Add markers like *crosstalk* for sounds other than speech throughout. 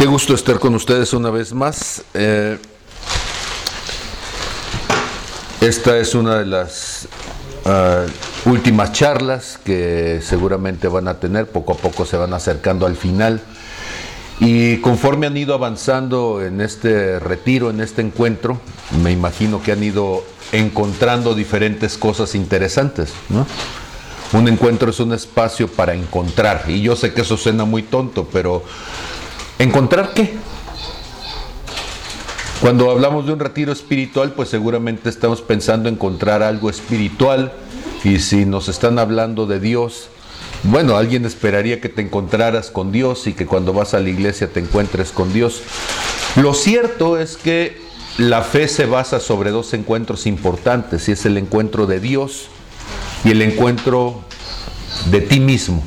Qué gusto estar con ustedes una vez más. Eh, esta es una de las ah, últimas charlas que seguramente van a tener, poco a poco se van acercando al final. Y conforme han ido avanzando en este retiro, en este encuentro, me imagino que han ido encontrando diferentes cosas interesantes. Un encuentro es un espacio para encontrar, y yo sé que eso suena muy tonto, pero ¿encontrar qué? Cuando hablamos de un retiro espiritual, pues seguramente estamos pensando en encontrar algo espiritual, y si nos están hablando de Dios, bueno, alguien esperaría que te encontraras con Dios y que cuando vas a la iglesia te encuentres con Dios. Lo cierto es que la fe se basa sobre dos encuentros importantes, y es el encuentro de Dios y el encuentro de ti mismo.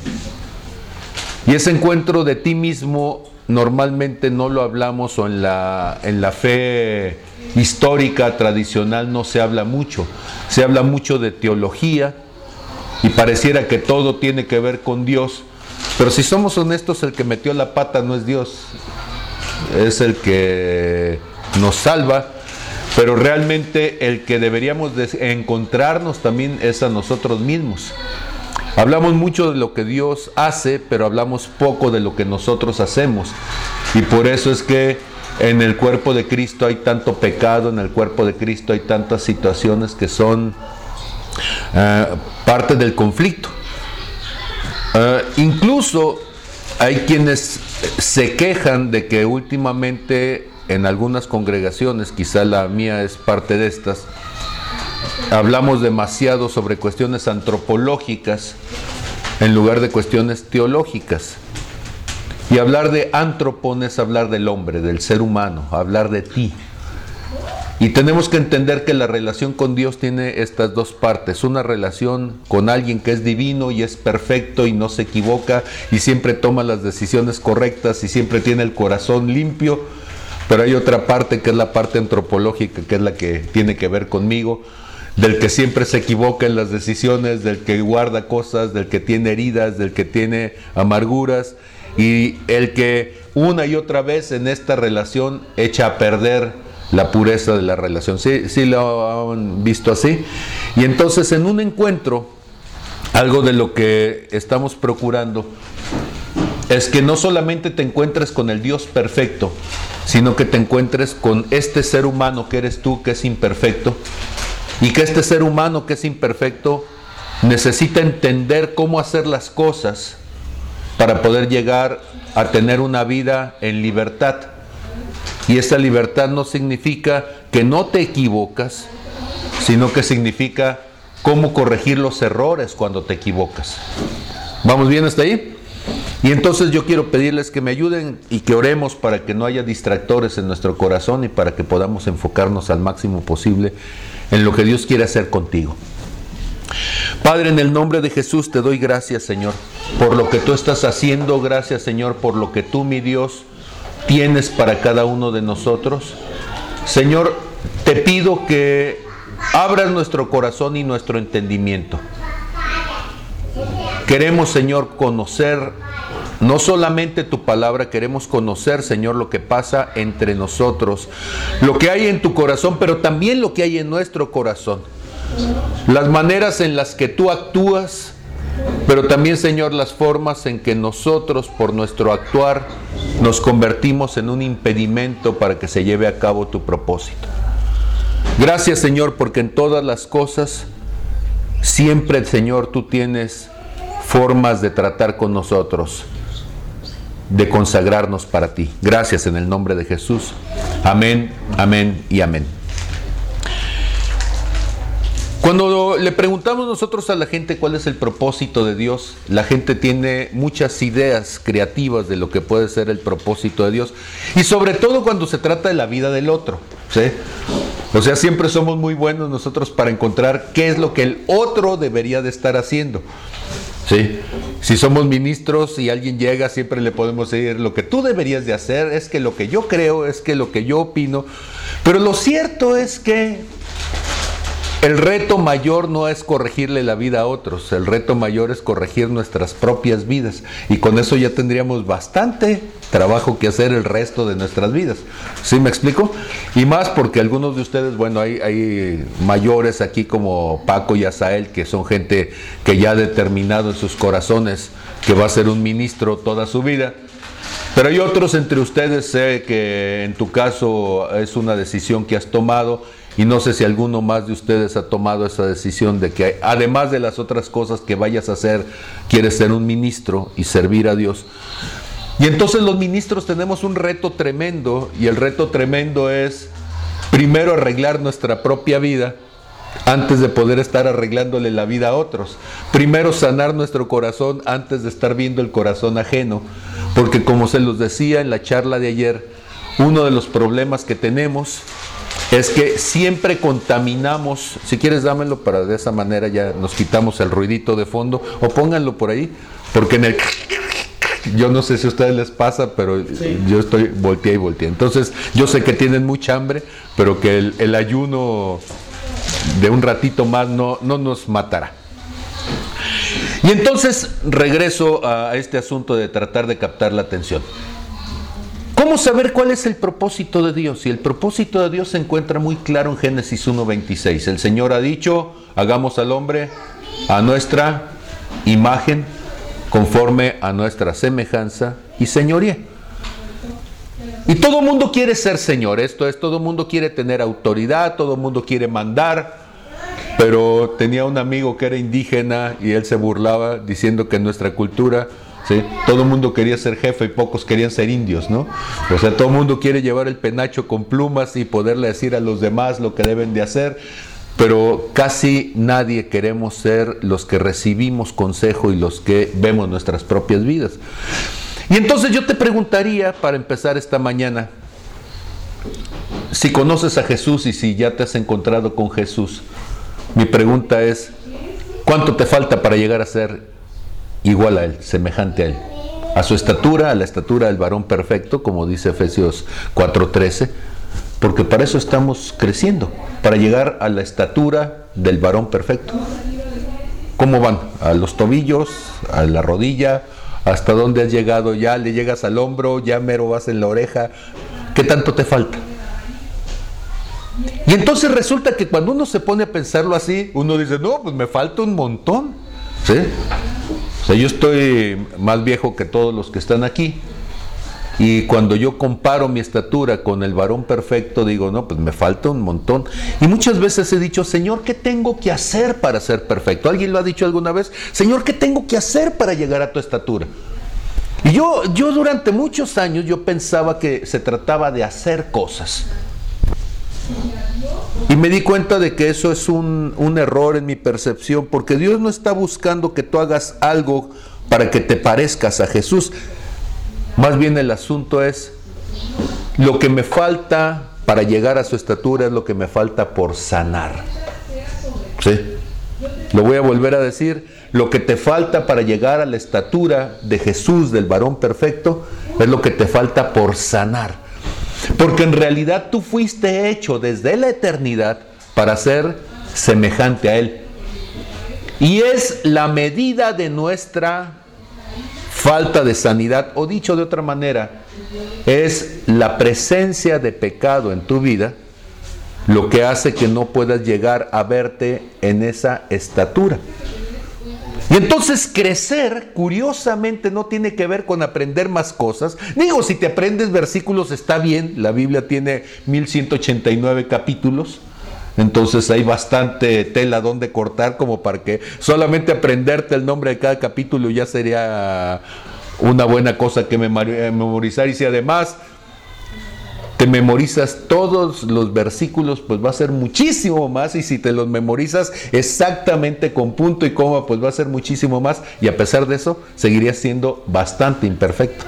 Y ese encuentro de ti mismo normalmente no lo hablamos o en la, en la fe histórica, tradicional, no se habla mucho. Se habla mucho de teología, y pareciera que todo tiene que ver con Dios. Pero si somos honestos, el que metió la pata no es Dios, es el que nos salva, pero realmente el que deberíamos encontrarnos también es a nosotros mismos. Hablamos mucho de lo que Dios hace, pero hablamos poco de lo que nosotros hacemos. Y por eso es que en el cuerpo de Cristo hay tanto pecado, en el cuerpo de Cristo hay tantas situaciones que son eh, parte del conflicto. Eh, incluso hay quienes se quejan de que últimamente en algunas congregaciones, quizá la mía es parte de estas, hablamos demasiado sobre cuestiones antropológicas en lugar de cuestiones teológicas. Y hablar de antropon es hablar del hombre, del ser humano, hablar de ti. Y tenemos que entender que la relación con Dios tiene estas dos partes. Una relación con alguien que es divino y es perfecto y no se equivoca y siempre toma las decisiones correctas y siempre tiene el corazón limpio. Pero hay otra parte que es la parte antropológica, que es la que tiene que ver conmigo, del que siempre se equivoca en las decisiones, del que guarda cosas, del que tiene heridas, del que tiene amarguras y el que una y otra vez en esta relación echa a perder la pureza de la relación. Sí, sí lo han visto así. Y entonces en un encuentro, algo de lo que estamos procurando es que no solamente te encuentres con el Dios perfecto, sino que te encuentres con este ser humano que eres tú, que es imperfecto, y que este ser humano que es imperfecto necesita entender cómo hacer las cosas para poder llegar a tener una vida en libertad y esa libertad no significa que no te equivocas, sino que significa cómo corregir los errores cuando te equivocas. ¿Vamos bien hasta ahí? Y entonces yo quiero pedirles que me ayuden y que oremos para que no haya distractores en nuestro corazón y para que podamos enfocarnos al máximo posible en lo que Dios quiere hacer contigo. Padre, en el nombre de Jesús te doy gracias, Señor, por lo que tú estás haciendo. Gracias, Señor, por lo que tú, mi Dios, tienes para cada uno de nosotros. Señor, te pido que abras nuestro corazón y nuestro entendimiento. Queremos, Señor, conocer no solamente tu palabra, queremos conocer, Señor, lo que pasa entre nosotros, lo que hay en tu corazón, pero también lo que hay en nuestro corazón. Las maneras en las que tú actúas, pero también, Señor, las formas en que nosotros, por nuestro actuar, nos convertimos en un impedimento para que se lleve a cabo tu propósito. Gracias, Señor, porque en todas las cosas, siempre, Señor, tú tienes formas de tratar con nosotros, de consagrarnos para ti. Gracias en el nombre de Jesús. Amén, amén y amén. Cuando le preguntamos nosotros a la gente cuál es el propósito de Dios, la gente tiene muchas ideas creativas de lo que puede ser el propósito de Dios. Y sobre todo cuando se trata de la vida del otro. O sea, siempre somos muy buenos nosotros para encontrar qué es lo que el otro debería de estar haciendo. ¿Sí? Si somos ministros y alguien llega, siempre le podemos decir, lo que tú deberías de hacer es que lo que yo creo, es que lo que yo opino. Pero lo cierto es que El reto mayor no es corregirle la vida a otros, el reto mayor es corregir nuestras propias vidas. Y con eso ya tendríamos bastante trabajo que hacer el resto de nuestras vidas. ¿Sí me explico? Y más porque algunos de ustedes, bueno, hay, mayores aquí como Paco y Asael, que son gente que ya ha determinado en sus corazones que va a ser un ministro toda su vida. Pero hay otros entre ustedes, sé que en tu caso es una decisión que has tomado y no sé si alguno más de ustedes ha tomado esa decisión de que además de las otras cosas que vayas a hacer, quieres ser un ministro y servir a Dios. Y entonces los ministros tenemos un reto tremendo y el reto tremendo es primero arreglar nuestra propia vida antes de poder estar arreglándole la vida a otros. Primero sanar nuestro corazón antes de estar viendo el corazón ajeno. Porque como se los decía en la charla de ayer, uno de los problemas que tenemos es que siempre contaminamos, si quieres dámelo para de esa manera ya nos quitamos el ruidito de fondo, o pónganlo por ahí, porque en el... Yo no sé si a ustedes les pasa, pero yo estoy volteé y volteé. Entonces, yo sé que tienen mucha hambre, pero que el, ayuno de un ratito más no, no nos matará. Y entonces regreso a este asunto de tratar de captar la atención. ¿Cómo saber cuál es el propósito de Dios? Y el propósito de Dios se encuentra muy claro en Génesis 1.26. El Señor ha dicho, hagamos al hombre a nuestra imagen, conforme a nuestra semejanza y señoría. Y todo mundo quiere ser señor, esto es, todo mundo quiere tener autoridad, todo mundo quiere mandar, pero tenía un amigo que era indígena y él se burlaba diciendo que en nuestra cultura todo el mundo quería ser jefe y pocos querían ser indios, ¿no? O sea, todo el mundo quiere llevar el penacho con plumas y poderle decir a los demás lo que deben de hacer, pero casi nadie queremos ser los que recibimos consejo y los que vemos nuestras propias vidas. Y entonces yo te preguntaría, para empezar esta mañana, si conoces a Jesús y si ya te has encontrado con Jesús, mi pregunta es, ¿cuánto te falta para llegar a ser igual a Él, semejante a Él. A su estatura, a la estatura del varón perfecto, como dice Efesios 4:13, porque para eso estamos creciendo, para llegar a la estatura del varón perfecto. ¿Cómo van? A los tobillos, a la rodilla, hasta dónde has llegado ya, le llegas al hombro, ya mero vas en la oreja, ¿qué tanto te falta? Y entonces resulta que cuando uno se pone a pensarlo así, uno dice, no, pues me falta un montón. ¿Sí? O sea, yo estoy más viejo que todos los que están aquí. Y cuando yo comparo mi estatura con el varón perfecto, digo, no, pues me falta un montón. Y muchas veces he dicho, Señor, ¿qué tengo que hacer para ser perfecto? ¿Alguien lo ha dicho alguna vez? Señor, ¿qué tengo que hacer para llegar a tu estatura? Y yo, yo durante muchos años yo pensaba que se trataba de hacer cosas. Y me di cuenta de que eso es un, error en mi percepción, porque Dios no está buscando que tú hagas algo para que te parezcas a Jesús. Más bien el asunto es, lo que me falta para llegar a su estatura es lo que me falta por sanar. ¿Sí? Lo voy a volver a decir, lo que te falta para llegar a la estatura de Jesús, del varón perfecto, es lo que te falta por sanar. Porque en realidad tú fuiste hecho desde la eternidad para ser semejante a Él. Y es la medida de nuestra falta de sanidad, o dicho de otra manera, es la presencia de pecado en tu vida lo que hace que no puedas llegar a verte en esa estatura. Y entonces crecer, curiosamente, no tiene que ver con aprender más cosas. Digo, si te aprendes versículos está bien, la Biblia tiene 1189 capítulos. Entonces hay bastante tela donde cortar como para que solamente aprenderte el nombre de cada capítulo ya sería una buena cosa que memorizar. Y si además te memorizas todos los versículos, pues va a ser muchísimo más. Y si te los memorizas exactamente con punto y coma, pues va a ser muchísimo más. Y a pesar de eso, seguirías siendo bastante imperfecto.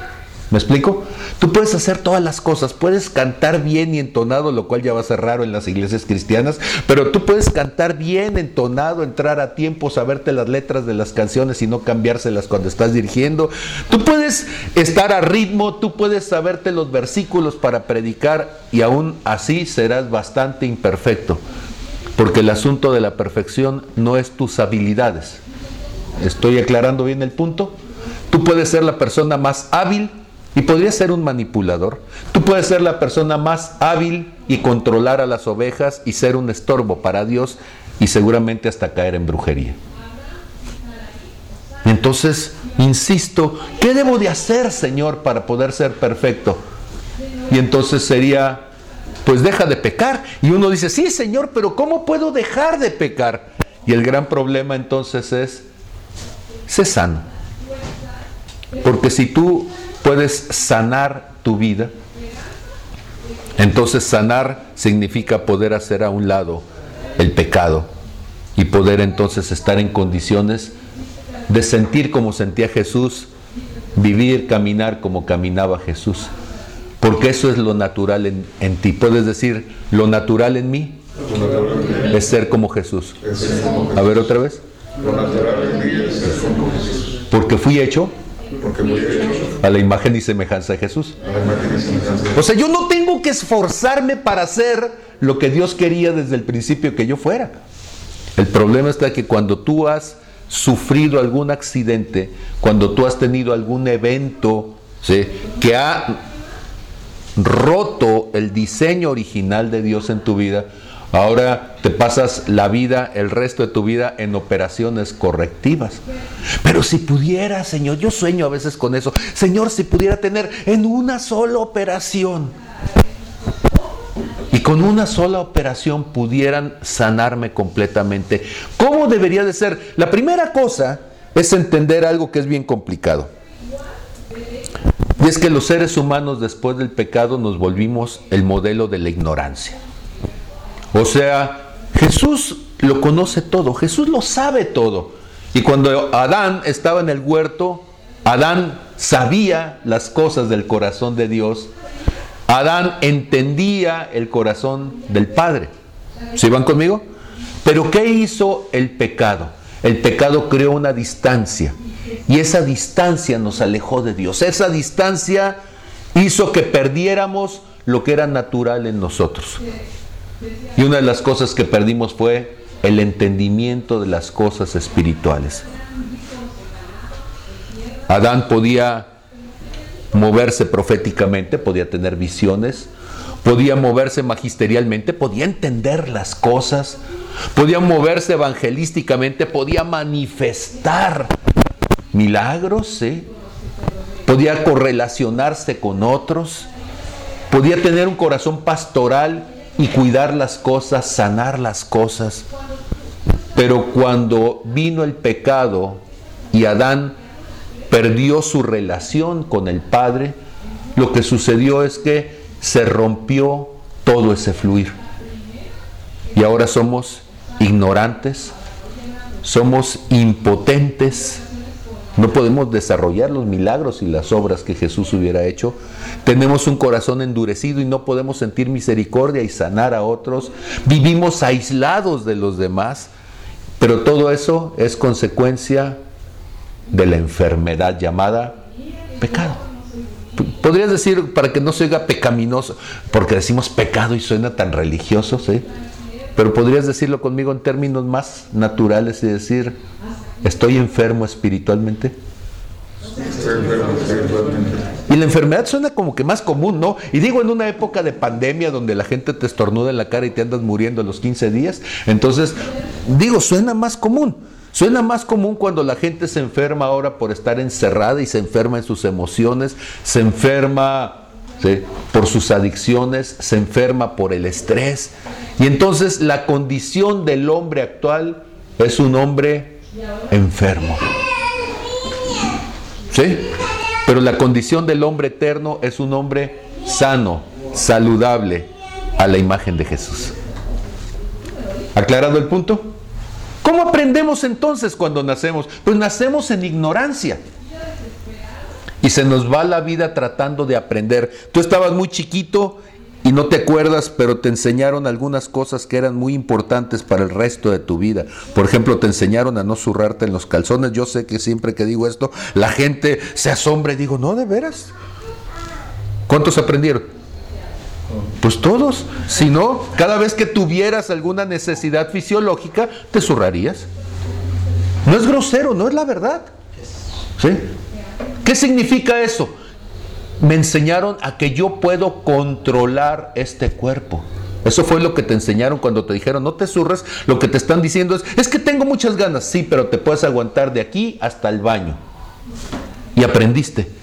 ¿Me explico? Tú puedes hacer todas las cosas, puedes cantar bien y entonado, lo cual ya va a ser raro en las iglesias cristianas, pero tú puedes cantar bien entonado, entrar a tiempo, saberte las letras de las canciones y no cambiárselas cuando estás dirigiendo. Tú puedes estar a ritmo, tú puedes saberte los versículos para predicar y aún así serás bastante imperfecto. Porque el asunto de la perfección no es tus habilidades. ¿Estoy aclarando bien el punto? Tú puedes ser la persona más hábil y podrías ser un manipulador. Tú puedes ser la persona más hábil y controlar a las ovejas y ser un estorbo para Dios y seguramente hasta caer en brujería. Entonces, insisto, ¿qué debo de hacer, Señor, para poder ser perfecto? Y entonces sería, pues deja de pecar. Y uno dice, sí, Señor, pero ¿cómo puedo dejar de pecar? Y el gran problema entonces es, sé sano. Porque si tú puedes sanar tu vida, entonces sanar significa poder hacer a un lado el pecado y poder entonces estar en condiciones de sentir como sentía Jesús, vivir, caminar como caminaba Jesús. Porque eso es lo natural en, ti. Puedes decir, lo natural en mí es ser como Jesús. A ver otra vez. Lo natural en mí es ser como Jesús. Porque fui hecho a la imagen y semejanza de Jesús. O sea, yo no tengo que esforzarme para hacer lo que Dios quería desde el principio que yo fuera. El problema está que cuando tú has sufrido algún accidente, cuando tú has tenido algún evento que ha roto el diseño original de Dios en tu vida, ahora te pasas la vida, el resto de tu vida en operaciones correctivas. Pero si pudiera, Señor, yo sueño a veces con eso, Señor, si pudiera tener en una sola operación, y con una sola operación pudieran sanarme completamente. ¿Cómo debería de ser? La primera cosa es entender algo que es bien complicado. Y es que los seres humanos después del pecado nos volvimos el modelo de la ignorancia. O sea, Jesús lo conoce todo, Jesús lo sabe todo. Y cuando Adán estaba en el huerto, Adán sabía las cosas del corazón de Dios Adán entendía el corazón del Padre. ¿Sí van conmigo? Pero ¿qué hizo el pecado? El pecado creó una distancia y esa distancia nos alejó de Dios. Esa distancia hizo que perdiéramos lo que era natural en nosotros. Y una de las cosas que perdimos fue el entendimiento de las cosas espirituales. Adán podía moverse proféticamente, podía tener visiones, podía moverse magisterialmente, podía entender las cosas, podía moverse evangelísticamente, podía manifestar milagros, podía correlacionarse con otros, podía tener un corazón pastoral y cuidar las cosas, sanar las cosas. Pero cuando vino el pecado y Adán perdió su relación con el Padre, lo que sucedió es que se rompió todo ese fluir. Y ahora somos ignorantes, somos impotentes, no podemos desarrollar los milagros y las obras que Jesús hubiera hecho. Tenemos un corazón endurecido y no podemos sentir misericordia y sanar a otros. Vivimos aislados de los demás. Pero todo eso es consecuencia de la enfermedad llamada pecado. Podrías decir, para que no se oiga pecaminoso, porque decimos pecado y suena tan religioso, ¿sí? Pero podrías decirlo conmigo en términos más naturales y decir, ¿estoy enfermo espiritualmente? La enfermedad suena como que más común, ¿no? Y digo en una época de pandemia donde la gente te estornuda en la cara y te andas muriendo a los 15 días, entonces digo, suena más común. Suena más común cuando la gente se enferma ahora por estar encerrada y se enferma en sus emociones, se enferma por sus adicciones, se enferma por el estrés. Y entonces la condición del hombre actual es un hombre enfermo. ¿Sí? Pero la condición del hombre eterno es un hombre sano, saludable, a la imagen de Jesús. ¿Aclarado el punto? ¿Cómo aprendemos entonces cuando nacemos? Pues nacemos en ignorancia. Y se nos va la vida tratando de aprender. Tú estabas muy chiquito y no te acuerdas, pero te enseñaron algunas cosas que eran muy importantes para el resto de tu vida. Por ejemplo, te enseñaron a no zurrarte en los calzones. Yo sé que siempre que digo esto, la gente se asombra y digo, no, de veras. ¿Cuántos aprendieron? Pues todos. Si no, cada vez que tuvieras alguna necesidad fisiológica, te zurrarías. No es grosero, no es la verdad. ¿Sí? ¿Qué significa eso? Me enseñaron a que yo puedo controlar este cuerpo. Eso fue lo que te enseñaron cuando te dijeron no te zurres. Lo que te están diciendo es, es que tengo muchas ganas. Sí, pero te puedes aguantar de aquí hasta el baño. Y aprendiste.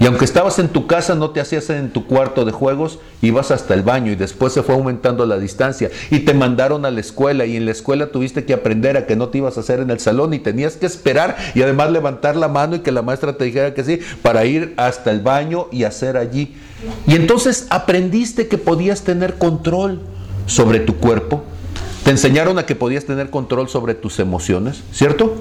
Y aunque estabas en tu casa, no te hacías en tu cuarto de juegos, ibas hasta el baño y después se fue aumentando la distancia y te mandaron a la escuela y en la escuela tuviste que aprender a que no te ibas a hacer en el salón y tenías que esperar y además levantar la mano y que la maestra te dijera que sí para ir hasta el baño y hacer allí. Y entonces aprendiste que podías tener control sobre tu cuerpo. Te enseñaron a que podías tener control sobre tus emociones, ¿cierto?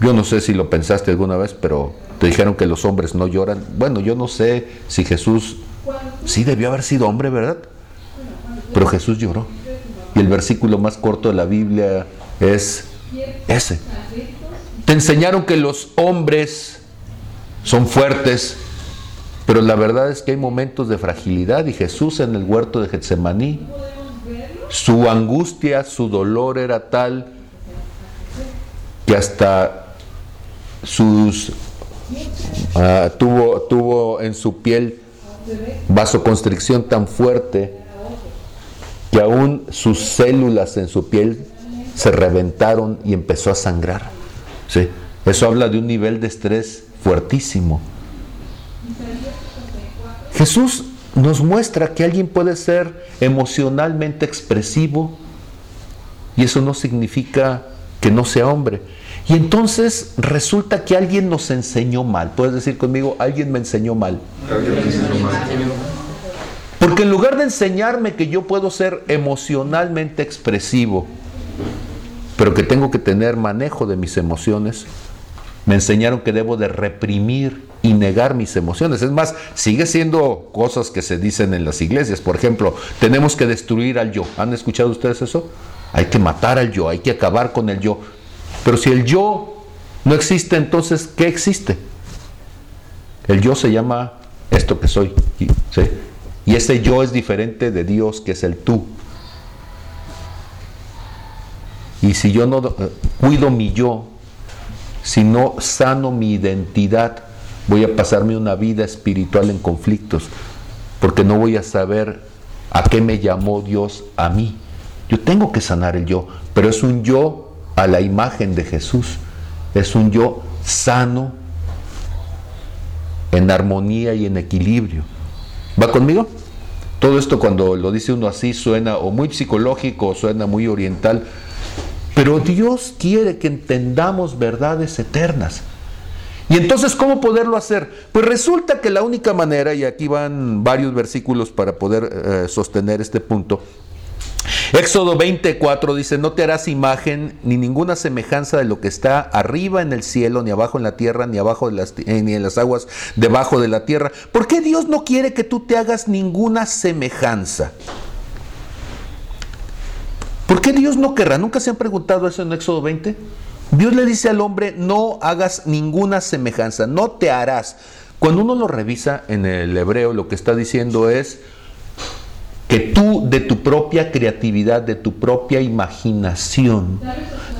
Yo no sé si lo pensaste alguna vez, pero te dijeron que los hombres no lloran. Bueno, yo no sé si Jesús sí debió haber sido hombre, ¿verdad? Pero Jesús lloró. Y el versículo más corto de la Biblia es ese. Te enseñaron que los hombres son fuertes, pero la verdad es que hay momentos de fragilidad y Jesús en el huerto de Getsemaní, su angustia, su dolor era tal que hasta sus ah, tuvo, tuvo en su piel vasoconstricción tan fuerte que aún sus células en su piel se reventaron y empezó a sangrar. ¿sí? Eso habla de un nivel de estrés fuertísimo. Jesús nos muestra que alguien puede ser emocionalmente expresivo y eso no significa que no sea hombre. Y entonces resulta que alguien nos enseñó mal. Puedes decir conmigo, alguien me enseñó mal. Porque en lugar de enseñarme que yo puedo ser emocionalmente expresivo, pero que tengo que tener manejo de mis emociones, me enseñaron que debo de reprimir y negar mis emociones. Es más, sigue siendo cosas que se dicen en las iglesias. Por ejemplo, tenemos que destruir al yo. ¿Han escuchado ustedes eso? Hay que matar al yo, hay que acabar con el yo. Pero si el yo no existe, entonces, ¿qué existe? El yo se llama esto que soy. Y ese yo es diferente de Dios, que es el tú. Y si yo no eh, cuido mi yo, si no sano mi identidad, voy a pasarme una vida espiritual en conflictos, porque no voy a saber a qué me llamó Dios a mí. Yo tengo que sanar el yo, pero es un yo a la imagen de Jesús. Es un yo sano, en armonía y en equilibrio. ¿Va conmigo? Todo esto cuando lo dice uno así suena o muy psicológico, o suena muy oriental, pero Dios quiere que entendamos verdades eternas. Y entonces, ¿cómo poderlo hacer? Pues resulta que la única manera, y aquí van varios versículos para poder eh, sostener este punto, Éxodo 24 dice, no te harás imagen ni ninguna semejanza de lo que está arriba en el cielo, ni abajo en la tierra, ni abajo de las, eh, ni en las aguas debajo de la tierra. ¿Por qué Dios no quiere que tú te hagas ninguna semejanza? ¿Por qué Dios no querrá? ¿Nunca se han preguntado eso en Éxodo 20? Dios le dice al hombre, no hagas ninguna semejanza, no te harás. Cuando uno lo revisa en el hebreo, lo que está diciendo es, que tú de tu propia creatividad, de tu propia imaginación,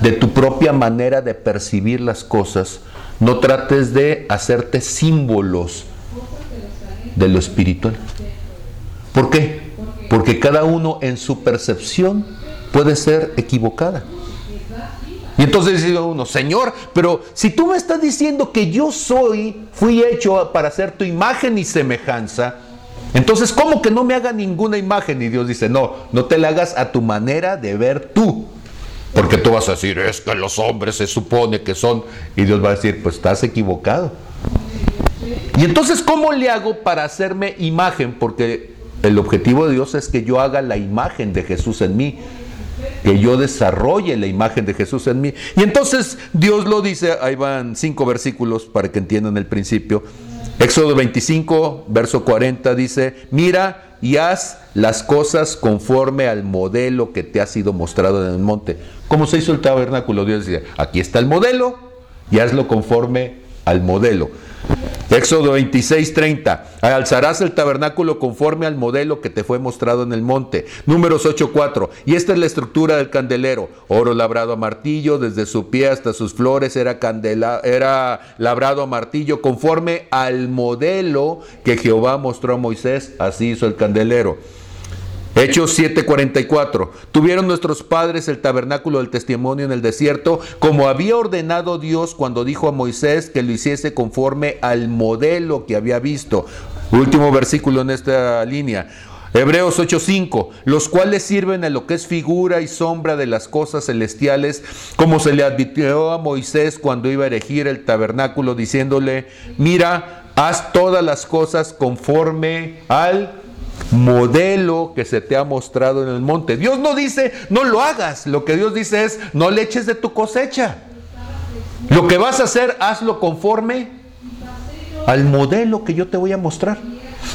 de tu propia manera de percibir las cosas, no trates de hacerte símbolos de lo espiritual. ¿Por qué? Porque cada uno en su percepción puede ser equivocada. Y entonces dice uno, Señor, pero si tú me estás diciendo que yo soy, fui hecho para hacer tu imagen y semejanza, entonces, ¿cómo que no me haga ninguna imagen? Y Dios dice, no, no te la hagas a tu manera de ver tú. Porque tú vas a decir, es que los hombres se supone que son. Y Dios va a decir, pues estás equivocado. Y entonces, ¿cómo le hago para hacerme imagen? Porque el objetivo de Dios es que yo haga la imagen de Jesús en mí. Que yo desarrolle la imagen de Jesús en mí. Y entonces Dios lo dice, ahí van cinco versículos para que entiendan el principio. Éxodo 25, verso 40 dice, mira y haz las cosas conforme al modelo que te ha sido mostrado en el monte. ¿Cómo se hizo el tabernáculo? Dios decía, aquí está el modelo y hazlo conforme al modelo. Éxodo 26:30. Alzarás el tabernáculo conforme al modelo que te fue mostrado en el monte. Números 8:4. Y esta es la estructura del candelero. Oro labrado a martillo, desde su pie hasta sus flores era, candela, era labrado a martillo conforme al modelo que Jehová mostró a Moisés. Así hizo el candelero. Hechos 7:44. Tuvieron nuestros padres el tabernáculo del testimonio en el desierto, como había ordenado Dios cuando dijo a Moisés que lo hiciese conforme al modelo que había visto. Último versículo en esta línea. Hebreos 8:5, los cuales sirven a lo que es figura y sombra de las cosas celestiales, como se le advirtió a Moisés cuando iba a erigir el tabernáculo, diciéndole, mira, haz todas las cosas conforme al modelo que se te ha mostrado en el monte. Dios no dice, no lo hagas. Lo que Dios dice es, no le eches de tu cosecha. Lo que vas a hacer, hazlo conforme al modelo que yo te voy a mostrar.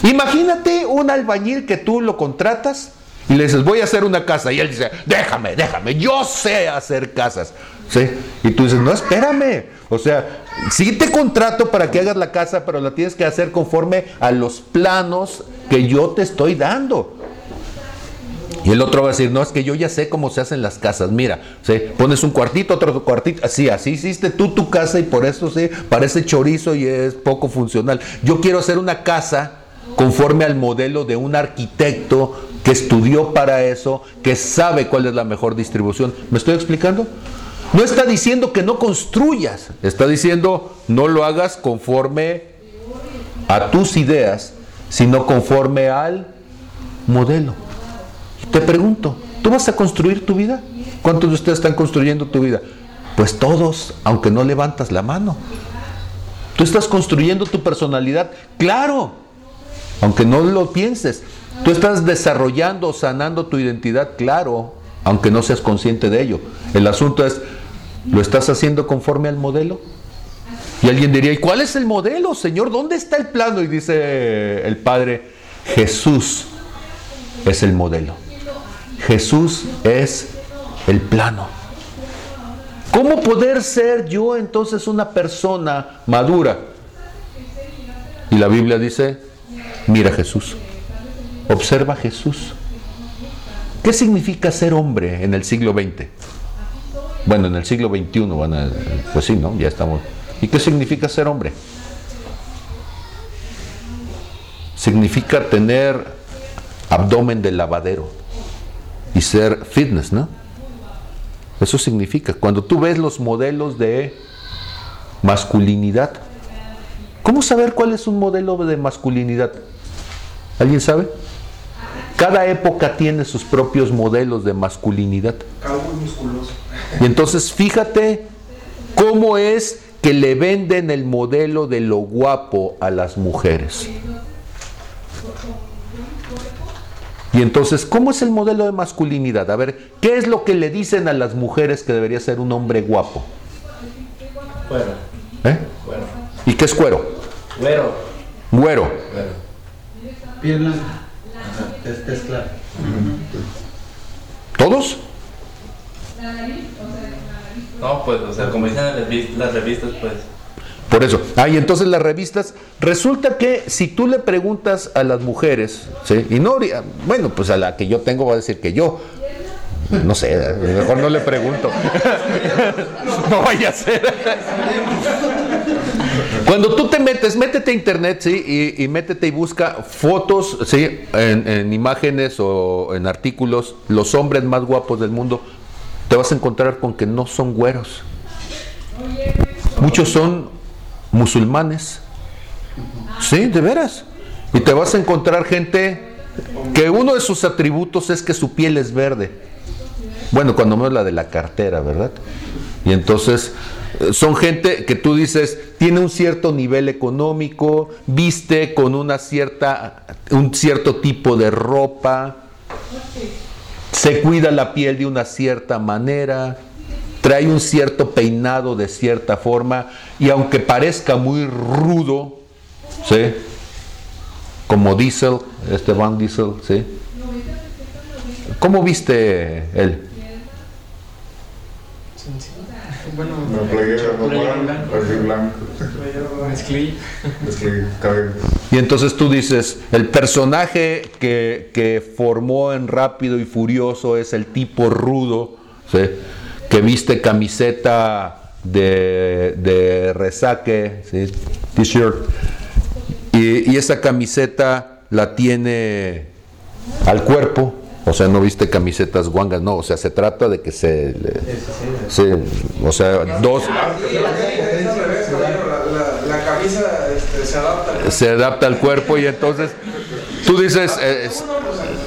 Imagínate un albañil que tú lo contratas y le dices, voy a hacer una casa. Y él dice, déjame, déjame, yo sé hacer casas. ¿Sí? Y tú dices, no, espérame. O sea, sí te contrato para que hagas la casa, pero la tienes que hacer conforme a los planos que yo te estoy dando. Y el otro va a decir, no, es que yo ya sé cómo se hacen las casas. Mira, ¿sí? pones un cuartito, otro cuartito. Así, así hiciste tú tu casa y por eso sí, parece chorizo y es poco funcional. Yo quiero hacer una casa conforme al modelo de un arquitecto que estudió para eso, que sabe cuál es la mejor distribución. ¿Me estoy explicando? No está diciendo que no construyas, está diciendo no lo hagas conforme a tus ideas, sino conforme al modelo. Te pregunto, ¿tú vas a construir tu vida? ¿Cuántos de ustedes están construyendo tu vida? Pues todos, aunque no levantas la mano. Tú estás construyendo tu personalidad, claro, aunque no lo pienses. Tú estás desarrollando, sanando tu identidad, claro, aunque no seas consciente de ello. El asunto es, ¿lo estás haciendo conforme al modelo? Y alguien diría, ¿y cuál es el modelo, Señor? ¿Dónde está el plano? Y dice el Padre, Jesús es el modelo. Jesús es el plano. ¿Cómo poder ser yo entonces una persona madura? Y la Biblia dice, mira Jesús, observa Jesús. ¿Qué significa ser hombre en el siglo XX? Bueno, en el siglo XXI, van pues sí, ¿no? Ya estamos ¿Y qué significa ser hombre? Significa tener abdomen de lavadero y ser fitness, ¿no? Eso significa. Cuando tú ves los modelos de masculinidad, ¿cómo saber cuál es un modelo de masculinidad? ¿Alguien sabe? Cada época tiene sus propios modelos de masculinidad. Y entonces fíjate cómo es que le venden el modelo de lo guapo a las mujeres. Y entonces, ¿cómo es el modelo de masculinidad? A ver, ¿qué es lo que le dicen a las mujeres que debería ser un hombre guapo? Cuero. ¿Eh? ¿Y qué es cuero? Güero. Güero. Piel blanca. Es, claro. ¿Todos? No, pues, o sea, como dicen las revistas, pues. Por eso. Ah, y entonces las revistas, resulta que si tú le preguntas a las mujeres, ¿sí? y no, bueno, pues a la que yo tengo va a decir que yo, no sé, mejor no le pregunto. *laughs* no vaya a ser. Cuando tú te metes, métete a internet, ¿sí? Y, métete y busca fotos, ¿sí? En, en, imágenes o en artículos, los hombres más guapos del mundo te vas a encontrar con que no son güeros. Muchos son musulmanes. Sí, de veras. Y te vas a encontrar gente que uno de sus atributos es que su piel es verde. Bueno, cuando no es la de la cartera, ¿verdad? Y entonces eh, son gente que tú dices tiene un cierto nivel económico, viste con una cierta un cierto tipo de ropa, se cuida la piel de una cierta manera, trae un cierto peinado de cierta forma y aunque parezca muy rudo, ¿sí? Como Diesel, este Van Diesel, ¿sí? ¿Cómo viste él? Bueno, Una playera normal, así blanco. mezclilla. Y entonces tú dices, el personaje que, que formó en Rápido y Furioso es el tipo rudo, ¿sí? que viste camiseta de, de resaque, ¿sí? t-shirt, y, y esa camiseta la tiene al cuerpo, o sea, no viste camisetas guangas, no, o sea, se trata de que se... le- se- o sea, dos... La, camisa este, se adapta. se adapta al cuerpo y entonces tú dices, eh,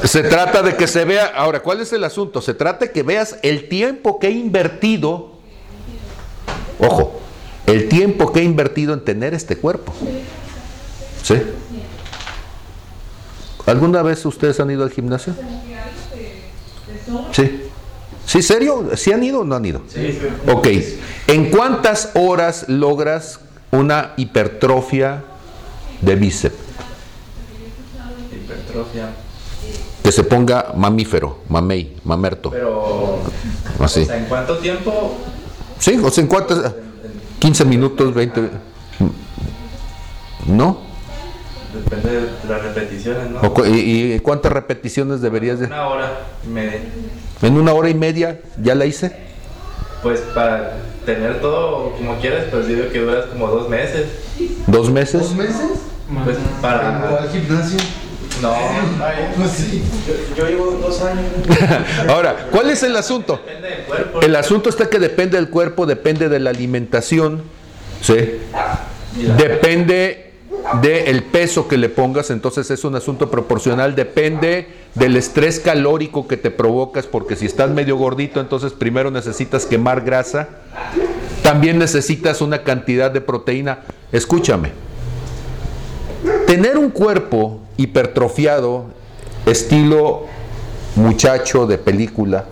se trata de que se vea, ahora, ¿cuál es el asunto? Se trata de que veas el tiempo que he invertido, ojo, el tiempo que he invertido en tener este cuerpo. ¿Sí? ¿Alguna vez ustedes han ido al gimnasio? Sí. ¿Sí, serio? ¿Sí han ido o no han ido? Ok. ¿En cuántas horas logras una hipertrofia de bíceps? Hipertrofia. Que se ponga mamífero, mamey, mamerto. Pero, Así. o sea, ¿en cuánto tiempo? Sí, o sea, ¿en cuántas? 15 minutos, 20. ¿No? Depende de las repeticiones, ¿no? ¿O cu- y, y cuántas repeticiones deberías de.? Una hora y media. En una hora y media ya la hice. Pues para tener todo como quieras, pues digo que duras como dos meses. ¿Dos meses? ¿Dos meses? Pues ¿O para... al gimnasio? No, Pues sí. Yo, yo llevo dos años. *laughs* Ahora, ¿cuál es el asunto? depende del cuerpo. El asunto está que depende del cuerpo, depende de la alimentación, ¿sí? Depende del peso que le pongas, entonces es un asunto proporcional, depende del estrés calórico que te provocas, porque si estás medio gordito, entonces primero necesitas quemar grasa, también necesitas una cantidad de proteína. Escúchame, tener un cuerpo hipertrofiado, estilo muchacho de película,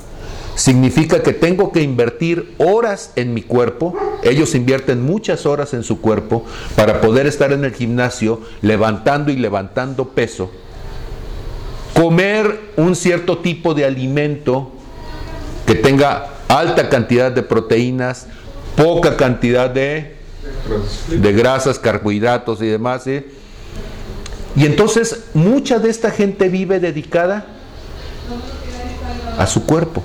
significa que tengo que invertir horas en mi cuerpo. Ellos invierten muchas horas en su cuerpo para poder estar en el gimnasio levantando y levantando peso. Comer un cierto tipo de alimento que tenga alta cantidad de proteínas, poca cantidad de, de grasas, carbohidratos y demás. ¿sí? Y entonces mucha de esta gente vive dedicada a su cuerpo.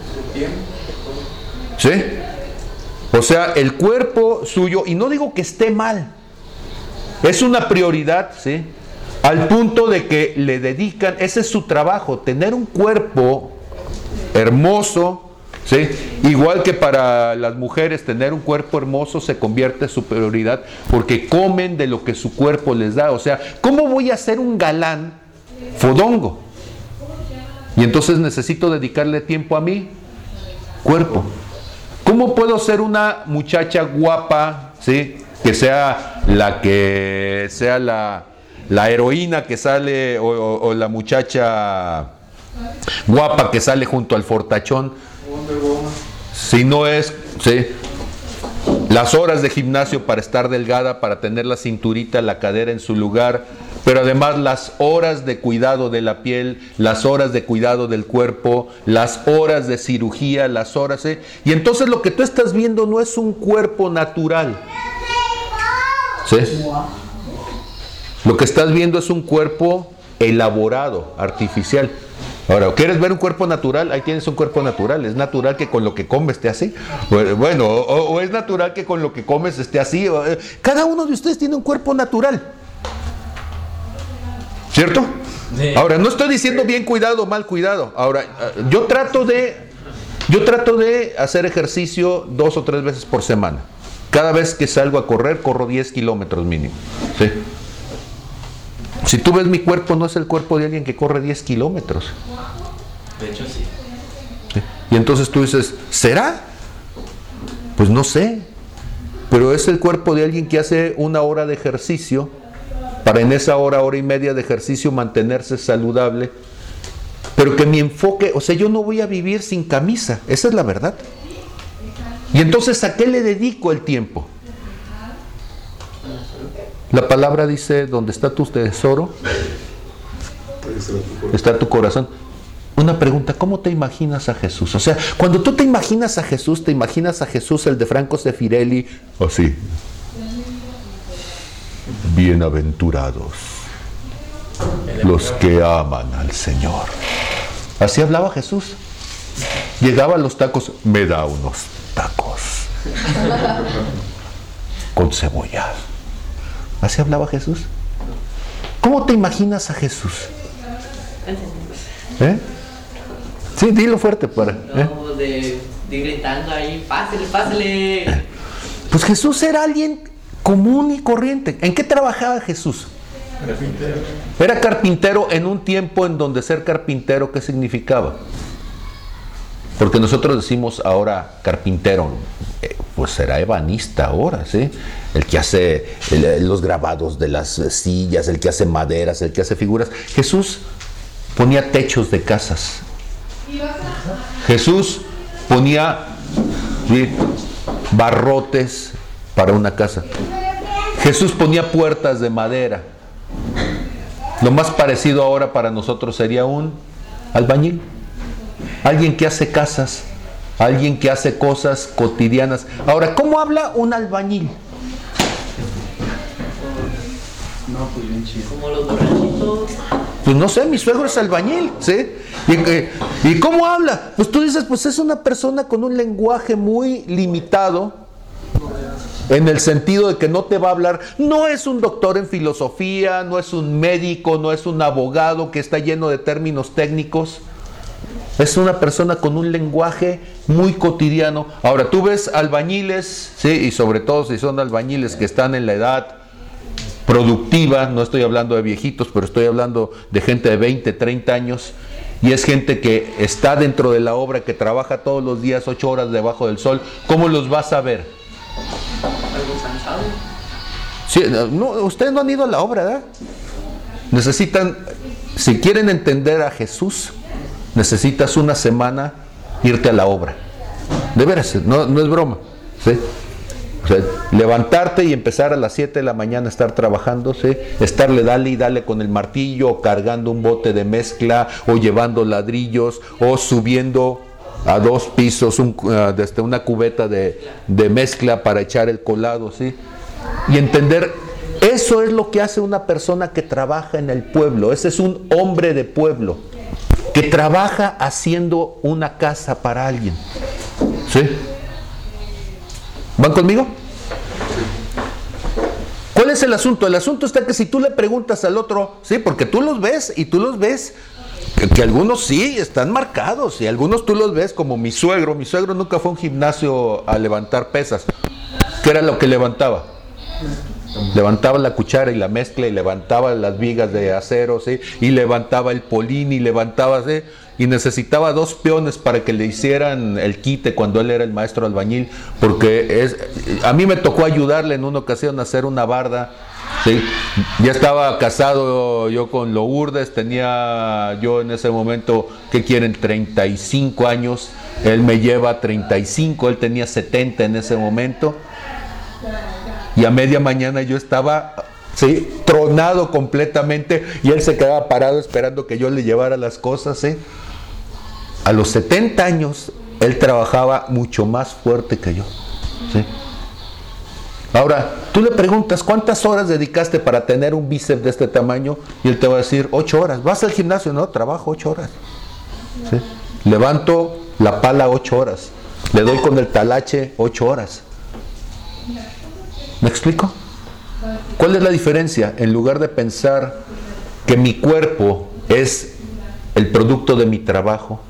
¿Sí? O sea, el cuerpo suyo, y no digo que esté mal, es una prioridad, ¿sí? Al punto de que le dedican, ese es su trabajo, tener un cuerpo hermoso, ¿sí? Igual que para las mujeres, tener un cuerpo hermoso se convierte en su prioridad porque comen de lo que su cuerpo les da. O sea, ¿cómo voy a ser un galán fodongo? Y entonces necesito dedicarle tiempo a mi cuerpo. ¿Cómo puedo ser una muchacha guapa, sí? Que sea la que sea la, la heroína que sale o, o- o la muchacha guapa que sale junto al fortachón. Si no es, sí, las horas de gimnasio para estar delgada, para tener la cinturita, la cadera en su lugar, pero además las horas de cuidado de la piel, las horas de cuidado del cuerpo, las horas de cirugía, las horas... ¿eh? Y entonces lo que tú estás viendo no es un cuerpo natural. ¿Sí? Lo que estás viendo es un cuerpo elaborado, artificial. Ahora, ¿quieres ver un cuerpo natural? Ahí tienes un cuerpo natural. Es natural que con lo que comes esté así. Bueno, o, o es natural que con lo que comes esté así. Cada uno de ustedes tiene un cuerpo natural. ¿Cierto? Sí. Ahora, no estoy diciendo bien cuidado o mal cuidado. Ahora, eh, yo trato de yo trato de hacer ejercicio dos o tres veces por semana. Cada vez que salgo a correr, corro 10 kilómetros mínimo. ¿sí? Si tú ves mi cuerpo, no es el cuerpo de alguien que corre 10 kilómetros. De hecho, sí. ¿sí? Y entonces tú dices, ¿será? Pues no sé. Pero es el cuerpo de alguien que hace una hora de ejercicio para en esa hora, hora y media de ejercicio mantenerse saludable. Pero que mi enfoque, o sea, yo no voy a vivir sin camisa, esa es la verdad. Y entonces, ¿a qué le dedico el tiempo? La palabra dice, donde está tu tesoro, está tu corazón. una pregunta, ¿cómo te imaginas a Jesús? O sea, cuando tú te imaginas a Jesús, te imaginas a Jesús el de Franco Sefirelli, así. Bienaventurados los que aman al Señor. Así hablaba Jesús. Llegaba a los tacos, me da unos tacos con cebolla. Así hablaba Jesús. ¿Cómo te imaginas a Jesús? ¿Eh? Sí, dilo fuerte para. ¿eh? No, de, de gritando ahí, pásale, pásale. Pues Jesús era alguien común y corriente. ¿En qué trabajaba Jesús? Era carpintero en un tiempo en donde ser carpintero, ¿qué significaba? Porque nosotros decimos ahora carpintero, eh, pues será ebanista ahora, ¿sí? El que hace el- los grabados de las sillas, el que hace maderas, el que hace figuras. Jesús ponía techos de casas. Jesús ponía ¿sí? barrotes para una casa. Jesús ponía puertas de madera. Lo más parecido ahora para nosotros sería un albañil. Alguien que hace casas, alguien que hace cosas cotidianas. Ahora, ¿cómo habla un albañil? Como los borrachitos. Pues no sé, mi suegro es albañil, ¿sí? ¿Y, eh, ¿y cómo habla? Pues tú dices, pues es una persona con un lenguaje muy limitado, en el sentido de que no te va a hablar, no es un doctor en filosofía, no es un médico, no es un abogado que está lleno de términos técnicos. Es una persona con un lenguaje muy cotidiano. Ahora, tú ves albañiles, ¿sí? y sobre todo si son albañiles que están en la edad productiva, no estoy hablando de viejitos, pero estoy hablando de gente de 20, 30 años, y es gente que está dentro de la obra, que trabaja todos los días 8 horas debajo del sol. ¿Cómo los vas a ver? Sí, no, ustedes no han ido a la obra, ¿verdad? Necesitan, si quieren entender a Jesús, necesitas una semana irte a la obra. De veras, no, no es broma. ¿sí? O sea, levantarte y empezar a las 7 de la mañana a estar trabajando, ¿sí? estarle dale y dale con el martillo, o cargando un bote de mezcla, o llevando ladrillos, o subiendo a dos pisos un, ah, desde una cubeta de, de mezcla para echar el colado, ¿sí? Y entender, eso es lo que hace una persona que trabaja en el pueblo, ese es un hombre de pueblo, que trabaja haciendo una casa para alguien, ¿sí? ¿Van conmigo? ¿Cuál es el asunto? El asunto está que si tú le preguntas al otro, sí, porque tú los ves y tú los ves, que, algunos sí están marcados y algunos tú los ves como mi suegro. Mi suegro nunca fue a un gimnasio a levantar pesas. ¿Qué era lo que levantaba? Levantaba la cuchara y la mezcla y levantaba las vigas de acero, ¿sí? Y levantaba el polín y levantaba, ¿sí? Y necesitaba dos peones para que le hicieran el quite cuando él era el maestro albañil, porque es, a mí me tocó ayudarle en una ocasión a hacer una barda, ¿sí? Ya estaba casado yo con Lourdes, tenía yo en ese momento, ¿qué quieren? 35 años, él me lleva 35, él tenía 70 en ese momento. Y a media mañana yo estaba ¿sí? tronado completamente y él se quedaba parado esperando que yo le llevara las cosas. A los 70 años él trabajaba mucho más fuerte que yo. ¿sí? Ahora, tú le preguntas cuántas horas dedicaste para tener un bíceps de este tamaño y él te va a decir 8 horas. ¿Vas al gimnasio? No, trabajo 8 horas. Levanto la pala 8 horas. Le doy con el talache 8 horas. ¿Me explico? ¿Cuál es la diferencia? En lugar de pensar que mi cuerpo es el producto de mi trabajo,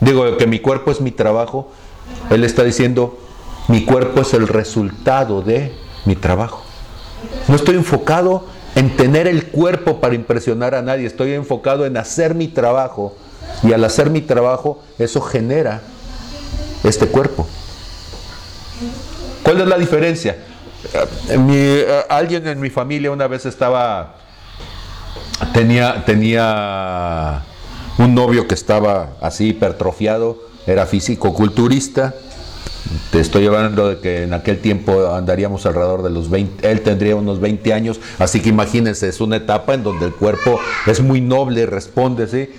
digo que mi cuerpo es mi trabajo, él está diciendo, mi cuerpo es el resultado de mi trabajo. No estoy enfocado en tener el cuerpo para impresionar a nadie, estoy enfocado en hacer mi trabajo y al hacer mi trabajo eso genera este cuerpo. ¿Cuál es la diferencia? Eh, eh, alguien en mi familia una vez estaba, tenía, tenía un novio que estaba así hipertrofiado, era físico-culturista. Te estoy hablando de que en aquel tiempo andaríamos alrededor de los 20, él tendría unos 20 años, así que imagínense, es una etapa en donde el cuerpo es muy noble, responde, ¿sí?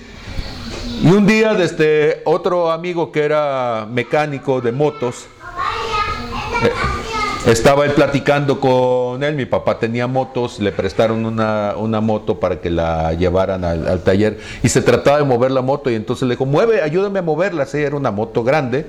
Y un día desde otro amigo que era mecánico de motos, eh, estaba él platicando con él, mi papá tenía motos, le prestaron una, una moto para que la llevaran al, al taller y se trataba de mover la moto y entonces le dijo, mueve, ayúdame a moverla, sí, era una moto grande.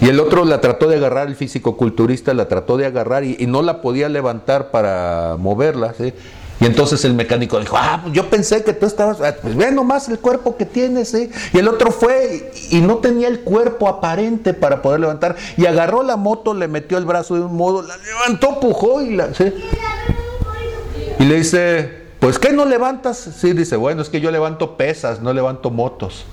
Y el otro la trató de agarrar, el físico-culturista la trató de agarrar y, no la podía levantar para moverla. ¿sí? Y entonces el mecánico dijo, ah, pues yo pensé que tú estabas, ah, pues ve nomás el cuerpo que tienes. ¿sí? Y el otro fue y, no tenía el cuerpo aparente para poder levantar. Y agarró la moto, le metió el brazo de un modo, la levantó, pujó y la... Y le dice, pues ¿qué no levantas? Sí, dice, bueno, es que yo levanto pesas, no levanto motos.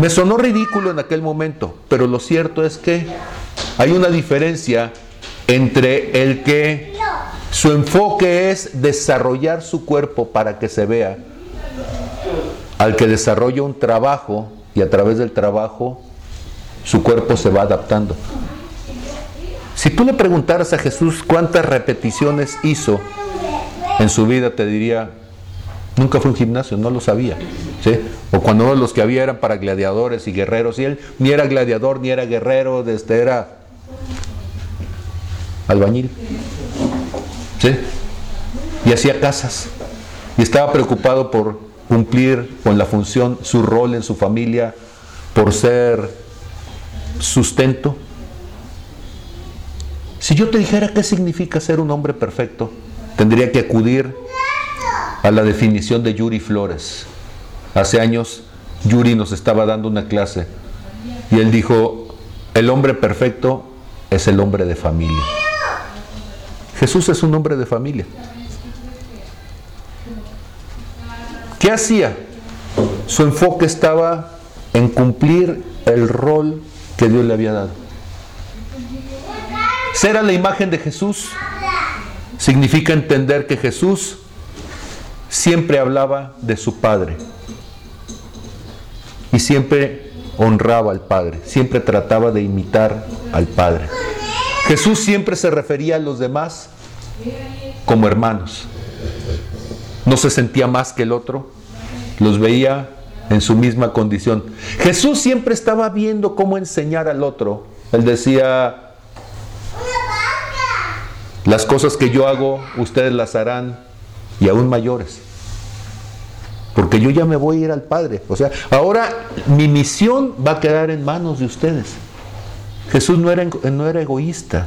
Me sonó ridículo en aquel momento, pero lo cierto es que hay una diferencia entre el que su enfoque es desarrollar su cuerpo para que se vea, al que desarrolla un trabajo y a través del trabajo su cuerpo se va adaptando. Si tú le preguntaras a Jesús cuántas repeticiones hizo en su vida, te diría, nunca fue un gimnasio, no lo sabía. ¿sí? O cuando los que había eran para gladiadores y guerreros, y él ni era gladiador, ni era guerrero, desde era albañil. ¿sí? Y hacía casas. Y estaba preocupado por cumplir con la función, su rol en su familia, por ser sustento. Si yo te dijera qué significa ser un hombre perfecto, tendría que acudir a la definición de Yuri Flores. Hace años Yuri nos estaba dando una clase y él dijo, el hombre perfecto es el hombre de familia. Jesús es un hombre de familia. ¿Qué hacía? Su enfoque estaba en cumplir el rol que Dios le había dado. Ser a la imagen de Jesús significa entender que Jesús siempre hablaba de su Padre y siempre honraba al Padre, siempre trataba de imitar al Padre. Jesús siempre se refería a los demás como hermanos. No se sentía más que el otro, los veía en su misma condición. Jesús siempre estaba viendo cómo enseñar al otro. Él decía, las cosas que yo hago, ustedes las harán y aún mayores. Porque yo ya me voy a ir al Padre. O sea, ahora mi misión va a quedar en manos de ustedes. Jesús no era, no era egoísta.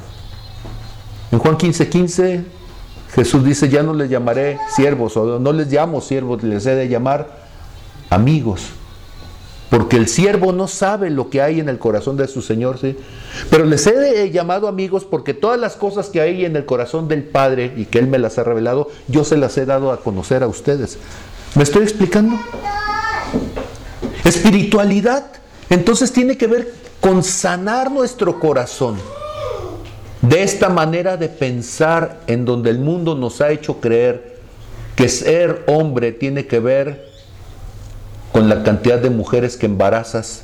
En Juan 15, 15, Jesús dice, ya no les llamaré siervos, o no les llamo siervos, les he de llamar amigos. Porque el siervo no sabe lo que hay en el corazón de su Señor, ¿sí? Pero les he llamado amigos porque todas las cosas que hay en el corazón del Padre y que Él me las ha revelado, yo se las he dado a conocer a ustedes. ¿Me estoy explicando? Espiritualidad, entonces tiene que ver con sanar nuestro corazón de esta manera de pensar en donde el mundo nos ha hecho creer que ser hombre tiene que ver con la cantidad de mujeres que embarazas.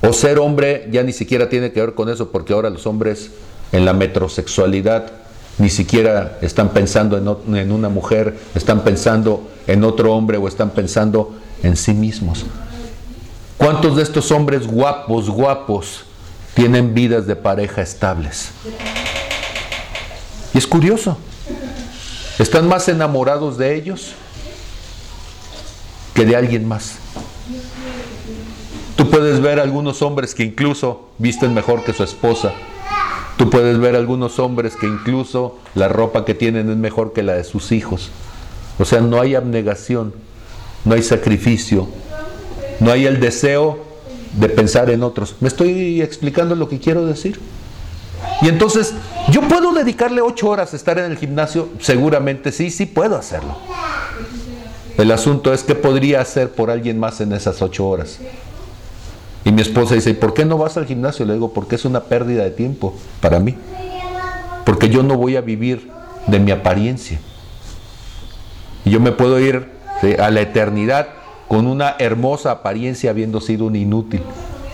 O ser hombre ya ni siquiera tiene que ver con eso, porque ahora los hombres en la metrosexualidad ni siquiera están pensando en, en, una mujer, están pensando en otro hombre o están pensando en sí mismos. ¿Cuántos de estos hombres guapos, guapos, tienen vidas de pareja estables? Y es curioso, están más enamorados de ellos que de alguien más. Tú puedes ver algunos hombres que incluso visten mejor que su esposa. Tú puedes ver algunos hombres que incluso la ropa que tienen es mejor que la de sus hijos. O sea, no hay abnegación, no hay sacrificio, no hay el deseo de pensar en otros. ¿Me estoy explicando lo que quiero decir? Y entonces, ¿yo puedo dedicarle ocho horas a estar en el gimnasio? Seguramente sí, sí puedo hacerlo. El asunto es qué podría hacer por alguien más en esas ocho horas. Y mi esposa dice, ¿y por qué no vas al gimnasio? Le digo, porque es una pérdida de tiempo para mí. Porque yo no voy a vivir de mi apariencia. Y yo me puedo ir ¿sí? a la eternidad con una hermosa apariencia habiendo sido un inútil.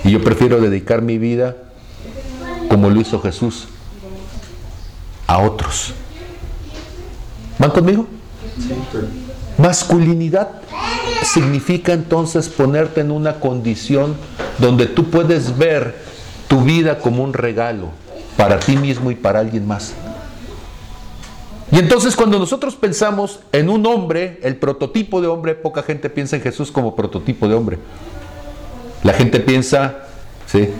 Y yo prefiero dedicar mi vida, como lo hizo Jesús, a otros. ¿Van conmigo? Masculinidad significa entonces ponerte en una condición donde tú puedes ver tu vida como un regalo para ti mismo y para alguien más. Y entonces cuando nosotros pensamos en un hombre, el prototipo de hombre, poca gente piensa en Jesús como prototipo de hombre. La gente piensa ¿sí?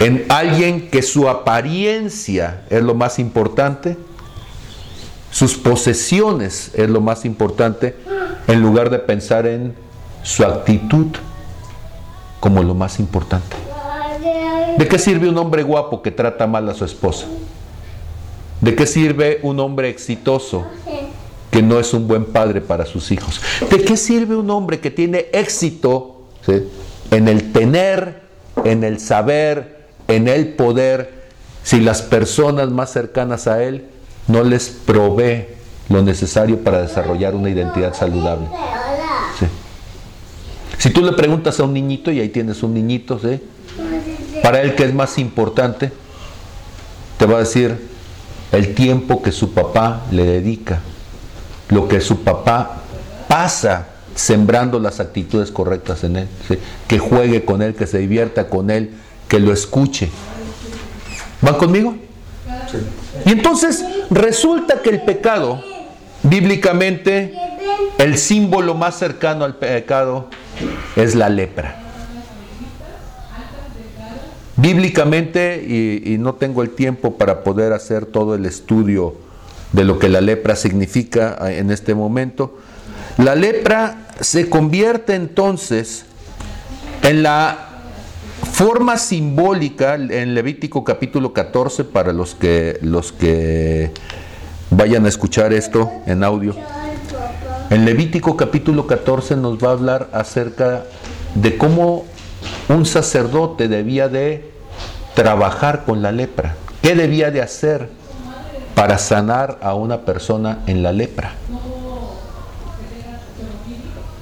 en alguien que su apariencia es lo más importante, sus posesiones es lo más importante, en lugar de pensar en su actitud como lo más importante. ¿De qué sirve un hombre guapo que trata mal a su esposa? ¿De qué sirve un hombre exitoso que no es un buen padre para sus hijos? ¿De qué sirve un hombre que tiene éxito en el tener, en el saber, en el poder, si las personas más cercanas a él no les provee lo necesario para desarrollar una identidad saludable? Si tú le preguntas a un niñito, y ahí tienes un niñito, ¿sí? para él qué es más importante, te va a decir el tiempo que su papá le dedica, lo que su papá pasa sembrando las actitudes correctas en él, que juegue con él, que se divierta con él, que lo escuche. ¿Van conmigo? Y entonces resulta que el pecado, bíblicamente, el símbolo más cercano al pecado es la lepra. Bíblicamente, y, no tengo el tiempo para poder hacer todo el estudio de lo que la lepra significa en este momento, la lepra se convierte entonces en la forma simbólica en Levítico capítulo 14 para los que los que vayan a escuchar esto en audio. En Levítico capítulo 14 nos va a hablar acerca de cómo un sacerdote debía de trabajar con la lepra. ¿Qué debía de hacer para sanar a una persona en la lepra?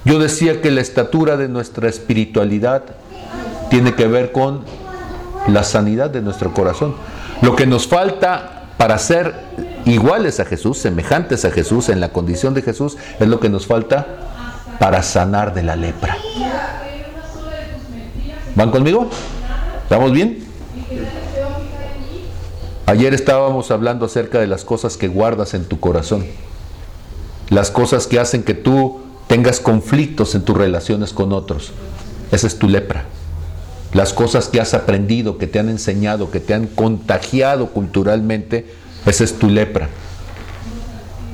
Yo decía que la estatura de nuestra espiritualidad tiene que ver con la sanidad de nuestro corazón. Lo que nos falta para ser iguales a Jesús, semejantes a Jesús, en la condición de Jesús, es lo que nos falta para sanar de la lepra. ¿Van conmigo? ¿Estamos bien? Ayer estábamos hablando acerca de las cosas que guardas en tu corazón, las cosas que hacen que tú tengas conflictos en tus relaciones con otros. Esa es tu lepra. Las cosas que has aprendido, que te han enseñado, que te han contagiado culturalmente, esa es tu lepra.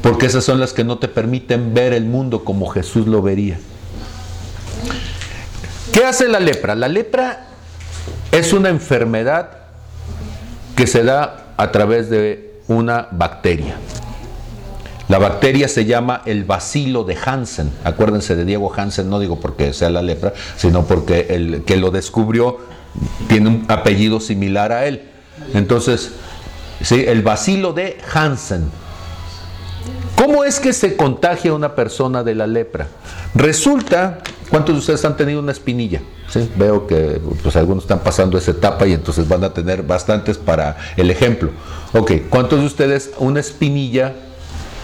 Porque esas son las que no te permiten ver el mundo como Jesús lo vería. ¿Qué hace la lepra? La lepra es una enfermedad que se da a través de una bacteria. La bacteria se llama el bacilo de Hansen. Acuérdense de Diego Hansen, no digo porque sea la lepra, sino porque el que lo descubrió tiene un apellido similar a él. Entonces, ¿sí? el bacilo de Hansen. ¿Cómo es que se contagia una persona de la lepra? Resulta, ¿cuántos de ustedes han tenido una espinilla? Veo que pues, algunos están pasando esa etapa y entonces van a tener bastantes para el ejemplo. Ok, ¿cuántos de ustedes una espinilla?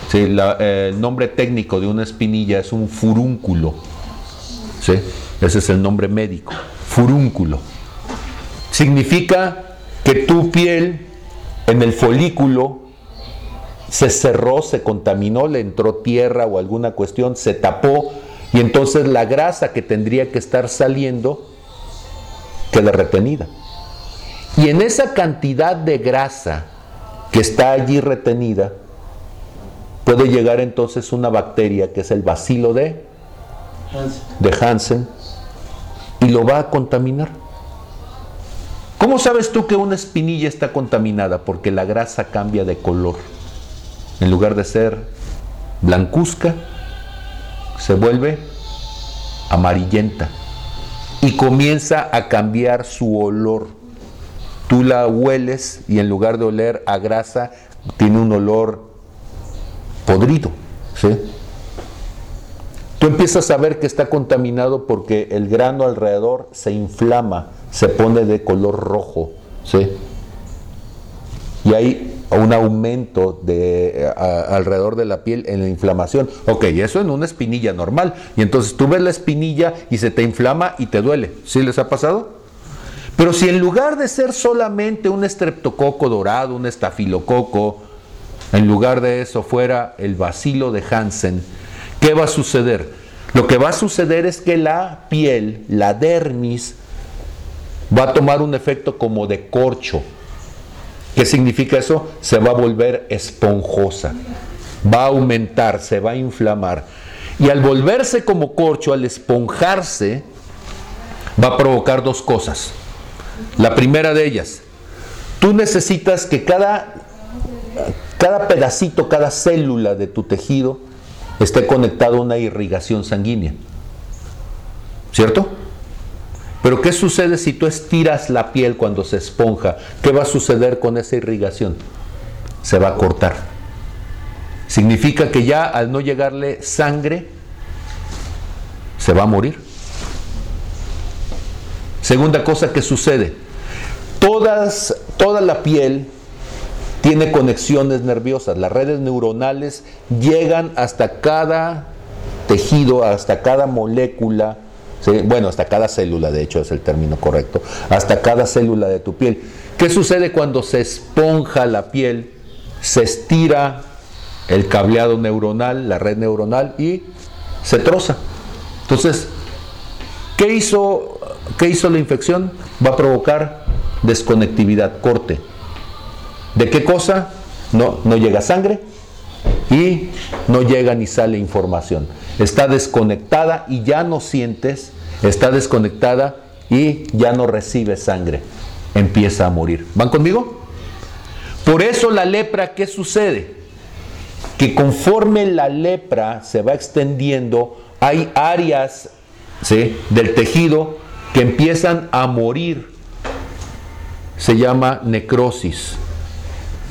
¿Sí? el nombre técnico de una espinilla es un furúnculo. ¿sí? Ese es el nombre médico, furúnculo. Significa que tu piel en el folículo se cerró, se contaminó, le entró tierra o alguna cuestión, se tapó y entonces la grasa que tendría que estar saliendo queda retenida. Y en esa cantidad de grasa que está allí retenida, puede llegar entonces una bacteria que es el bacilo de, de Hansen y lo va a contaminar. ¿Cómo sabes tú que una espinilla está contaminada? Porque la grasa cambia de color. En lugar de ser blancuzca, se vuelve amarillenta y comienza a cambiar su olor. Tú la hueles y en lugar de oler a grasa, tiene un olor podrido. ¿sí? Tú empiezas a ver que está contaminado porque el grano alrededor se inflama, se pone de color rojo. ¿sí? Y ahí un aumento de, a- alrededor de la piel en la inflamación. Ok, eso en una espinilla normal. Y entonces tú ves la espinilla y se te inflama y te duele. ¿Sí les ha pasado? Pero si en lugar de ser solamente un estreptococo dorado, un estafilococo, en lugar de eso fuera el bacilo de Hansen, ¿qué va a suceder? Lo que va a suceder es que la piel, la dermis, va a tomar un efecto como de corcho. ¿Qué significa eso? Se va a volver esponjosa, va a aumentar, se va a inflamar. Y al volverse como corcho, al esponjarse, va a provocar dos cosas. La primera de ellas, tú necesitas que cada, cada pedacito, cada célula de tu tejido esté conectado a una irrigación sanguínea. ¿Cierto? Pero ¿qué sucede si tú estiras la piel cuando se esponja? ¿Qué va a suceder con esa irrigación? Se va a cortar. Significa que ya al no llegarle sangre, se va a morir. Segunda cosa que sucede, todas, toda la piel tiene conexiones nerviosas, las redes neuronales llegan hasta cada tejido, hasta cada molécula, bueno, hasta cada célula, de hecho es el término correcto, hasta cada célula de tu piel. ¿Qué sucede cuando se esponja la piel? Se estira el cableado neuronal, la red neuronal y se troza. Entonces, ¿qué hizo, qué hizo la infección? Va a provocar desconectividad, corte. ¿De qué cosa? No, no llega sangre y no llega ni sale información. Está desconectada y ya no sientes, está desconectada y ya no recibe sangre. Empieza a morir. ¿Van conmigo? Por eso la lepra, ¿qué sucede? Que conforme la lepra se va extendiendo, hay áreas ¿sí? del tejido que empiezan a morir. Se llama necrosis.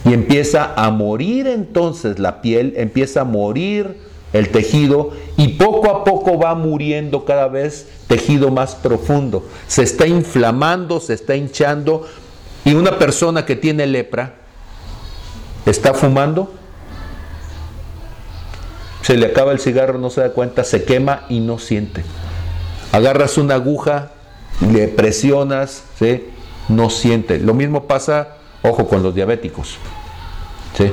Y empieza a morir entonces la piel, empieza a morir el tejido y poco a poco va muriendo cada vez tejido más profundo. Se está inflamando, se está hinchando y una persona que tiene lepra está fumando, se le acaba el cigarro, no se da cuenta, se quema y no siente. Agarras una aguja, le presionas, ¿sí? no siente. Lo mismo pasa, ojo, con los diabéticos. ¿sí?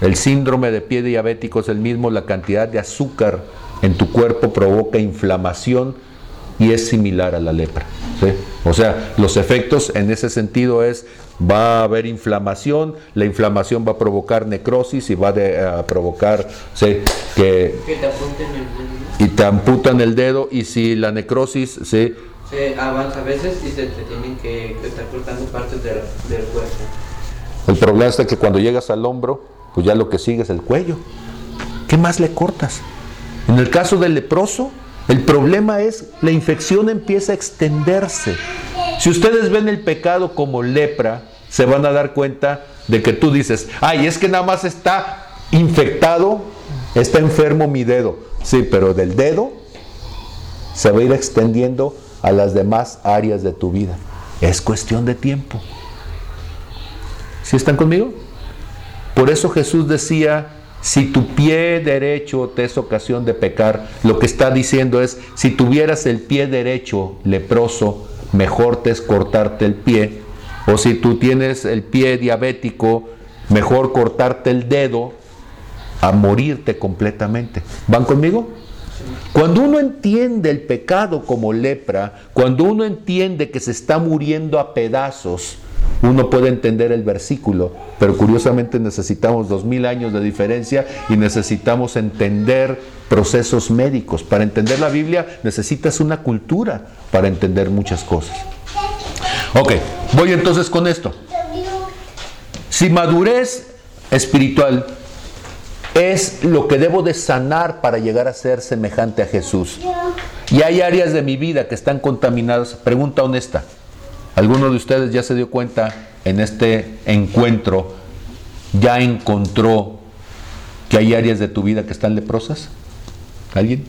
El síndrome de pie diabético es el mismo, la cantidad de azúcar en tu cuerpo provoca inflamación y es similar a la lepra. ¿sí? O sea, los efectos en ese sentido es, va a haber inflamación, la inflamación va a provocar necrosis y va de- a provocar ¿sí? que te y te amputan el dedo y si la necrosis ¿sí? Avanza a veces y se te tienen que, que estar cortando partes del, del cuerpo. el problema es que cuando llegas al hombro pues ya lo que sigue es el cuello ¿qué más le cortas? en el caso del leproso el problema es la infección empieza a extenderse si ustedes ven el pecado como lepra se van a dar cuenta de que tú dices ay es que nada más está infectado está enfermo mi dedo sí pero del dedo se va a ir extendiendo a las demás áreas de tu vida. Es cuestión de tiempo. ¿Sí están conmigo? Por eso Jesús decía, si tu pie derecho te es ocasión de pecar, lo que está diciendo es, si tuvieras el pie derecho leproso, mejor te es cortarte el pie. O si tú tienes el pie diabético, mejor cortarte el dedo a morirte completamente. ¿Van conmigo? Cuando uno entiende el pecado como lepra, cuando uno entiende que se está muriendo a pedazos, uno puede entender el versículo, pero curiosamente necesitamos dos mil años de diferencia y necesitamos entender procesos médicos. Para entender la Biblia necesitas una cultura para entender muchas cosas. Ok, voy entonces con esto. Si madurez espiritual es lo que debo de sanar para llegar a ser semejante a Jesús. Y hay áreas de mi vida que están contaminadas. Pregunta honesta. ¿Alguno de ustedes ya se dio cuenta en este encuentro, ya encontró que hay áreas de tu vida que están leprosas? ¿Alguien?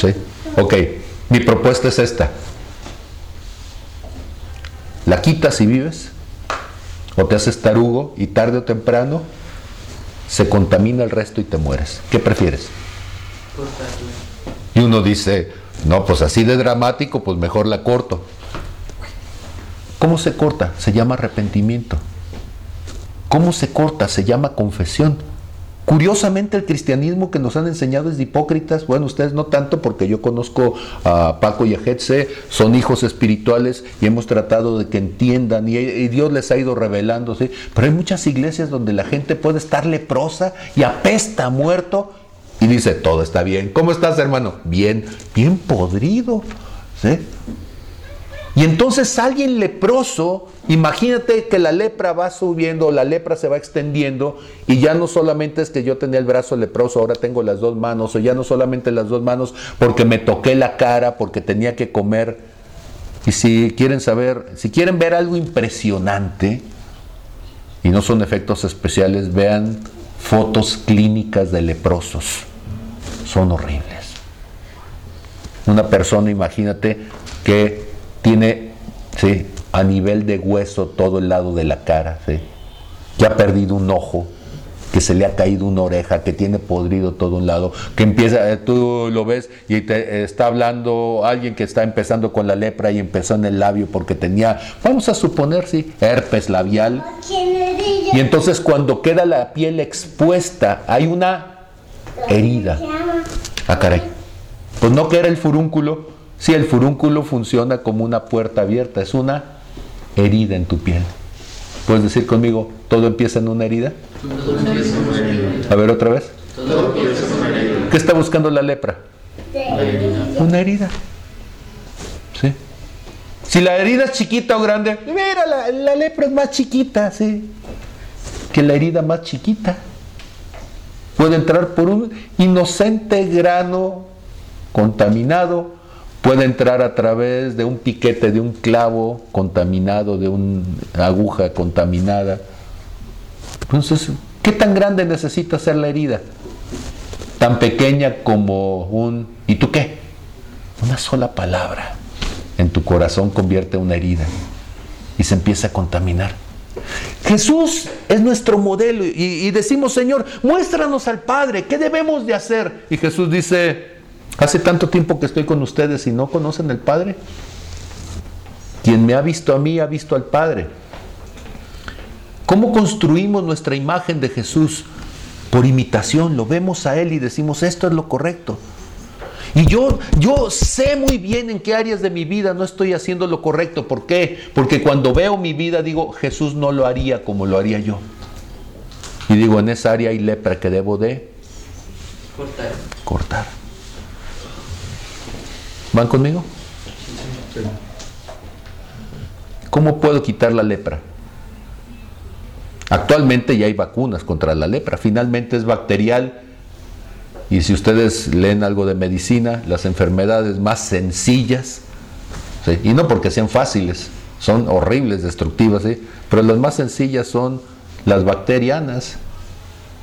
Sí. Ok. Mi propuesta es esta. La quitas y vives o te haces tarugo y tarde o temprano se contamina el resto y te mueres. ¿Qué prefieres? Cortarla. Y uno dice, no, pues así de dramático, pues mejor la corto. ¿Cómo se corta? Se llama arrepentimiento. ¿Cómo se corta? Se llama confesión. Curiosamente el cristianismo que nos han enseñado es de hipócritas, bueno, ustedes no tanto porque yo conozco a Paco y a Jetse, son hijos espirituales y hemos tratado de que entiendan y, Dios les ha ido revelando, ¿sí? pero hay muchas iglesias donde la gente puede estar leprosa y apesta muerto y dice, todo está bien. ¿Cómo estás, hermano? Bien, bien podrido. ¿sí? Y entonces alguien leproso, imagínate que la lepra va subiendo, la lepra se va extendiendo y ya no solamente es que yo tenía el brazo leproso, ahora tengo las dos manos, o ya no solamente las dos manos porque me toqué la cara, porque tenía que comer. Y si quieren saber, si quieren ver algo impresionante, y no son efectos especiales, vean fotos clínicas de leprosos. Son horribles. Una persona, imagínate, que tiene ¿sí? a nivel de hueso todo el lado de la cara, ¿sí? que ha perdido un ojo, que se le ha caído una oreja, que tiene podrido todo un lado, que empieza, eh, tú lo ves y te está hablando alguien que está empezando con la lepra y empezó en el labio porque tenía, vamos a suponer, sí, herpes labial. Y entonces cuando queda la piel expuesta, hay una herida. Ah, caray. Pues no que era el furúnculo. Sí, el furúnculo funciona como una puerta abierta, es una herida en tu piel. ¿Puedes decir conmigo, todo empieza en una herida? A ver otra vez. ¿Qué está buscando la lepra? Una herida. ¿Sí? Si la herida es chiquita o grande, mira, la, la lepra es más chiquita, ¿sí? Que la herida más chiquita. Puede entrar por un inocente grano contaminado, puede entrar a través de un piquete, de un clavo contaminado, de una aguja contaminada. Entonces, ¿qué tan grande necesita ser la herida? Tan pequeña como un... ¿Y tú qué? Una sola palabra en tu corazón convierte una herida y se empieza a contaminar. Jesús es nuestro modelo y, y, decimos, Señor, muéstranos al Padre, ¿qué debemos de hacer? Y Jesús dice, hace tanto tiempo que estoy con ustedes y no conocen al Padre. Quien me ha visto a mí ha visto al Padre. ¿Cómo construimos nuestra imagen de Jesús? Por imitación, lo vemos a Él y decimos, esto es lo correcto. Y yo, yo sé muy bien en qué áreas de mi vida no estoy haciendo lo correcto. ¿Por qué? Porque cuando veo mi vida digo, Jesús no lo haría como lo haría yo. Y digo, en esa área hay lepra que debo de Cortar. cortar. ¿Van conmigo? ¿Cómo puedo quitar la lepra? Actualmente ya hay vacunas contra la lepra. Finalmente es bacterial. Y si ustedes leen algo de medicina, las enfermedades más sencillas, y no porque sean fáciles, son horribles, destructivas, ¿sí? pero las más sencillas son las bacterianas,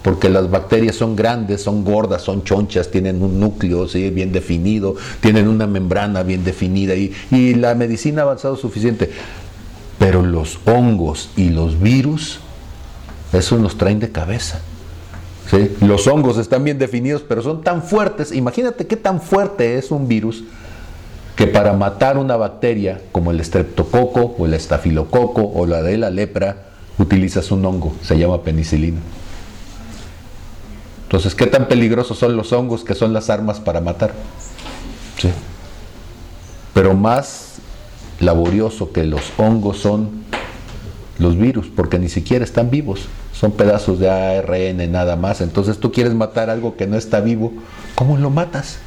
porque las bacterias son grandes, son gordas, son chonchas, tienen un núcleo ¿sí? bien definido, tienen una membrana bien definida y, y la medicina ha avanzado suficiente. Pero los hongos y los virus, eso nos traen de cabeza. ¿sí? Los hongos están bien definidos, pero son tan fuertes. Imagínate qué tan fuerte es un virus que para matar una bacteria como el estreptococo o el estafilococo o la de la lepra, utilizas un hongo, se llama penicilina. Entonces, ¿qué tan peligrosos son los hongos que son las armas para matar? Sí. Pero más laborioso que los hongos son los virus, porque ni siquiera están vivos, son pedazos de ARN nada más. Entonces tú quieres matar algo que no está vivo, ¿cómo lo matas?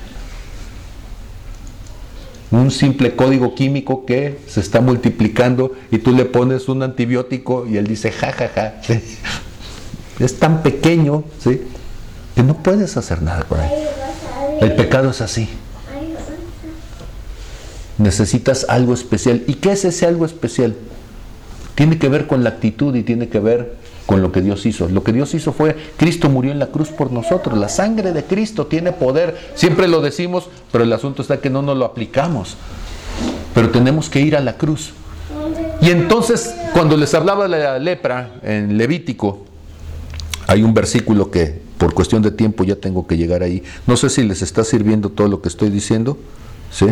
Un simple código químico que se está multiplicando y tú le pones un antibiótico y él dice jajaja. Ja, ja. *laughs* Es tan pequeño, ¿sí? Que no puedes hacer nada por ahí. El pecado es así. Necesitas algo especial. ¿Y qué es ese algo especial? Tiene que ver con la actitud y tiene que ver con lo que Dios hizo. Lo que Dios hizo fue, Cristo murió en la cruz por nosotros. La sangre de Cristo tiene poder. Siempre lo decimos, pero el asunto está que no nos lo aplicamos. Pero tenemos que ir a la cruz. Y entonces, cuando les hablaba de la lepra en Levítico, hay un versículo que por cuestión de tiempo ya tengo que llegar ahí. No sé si les está sirviendo todo lo que estoy diciendo. ¿Sí?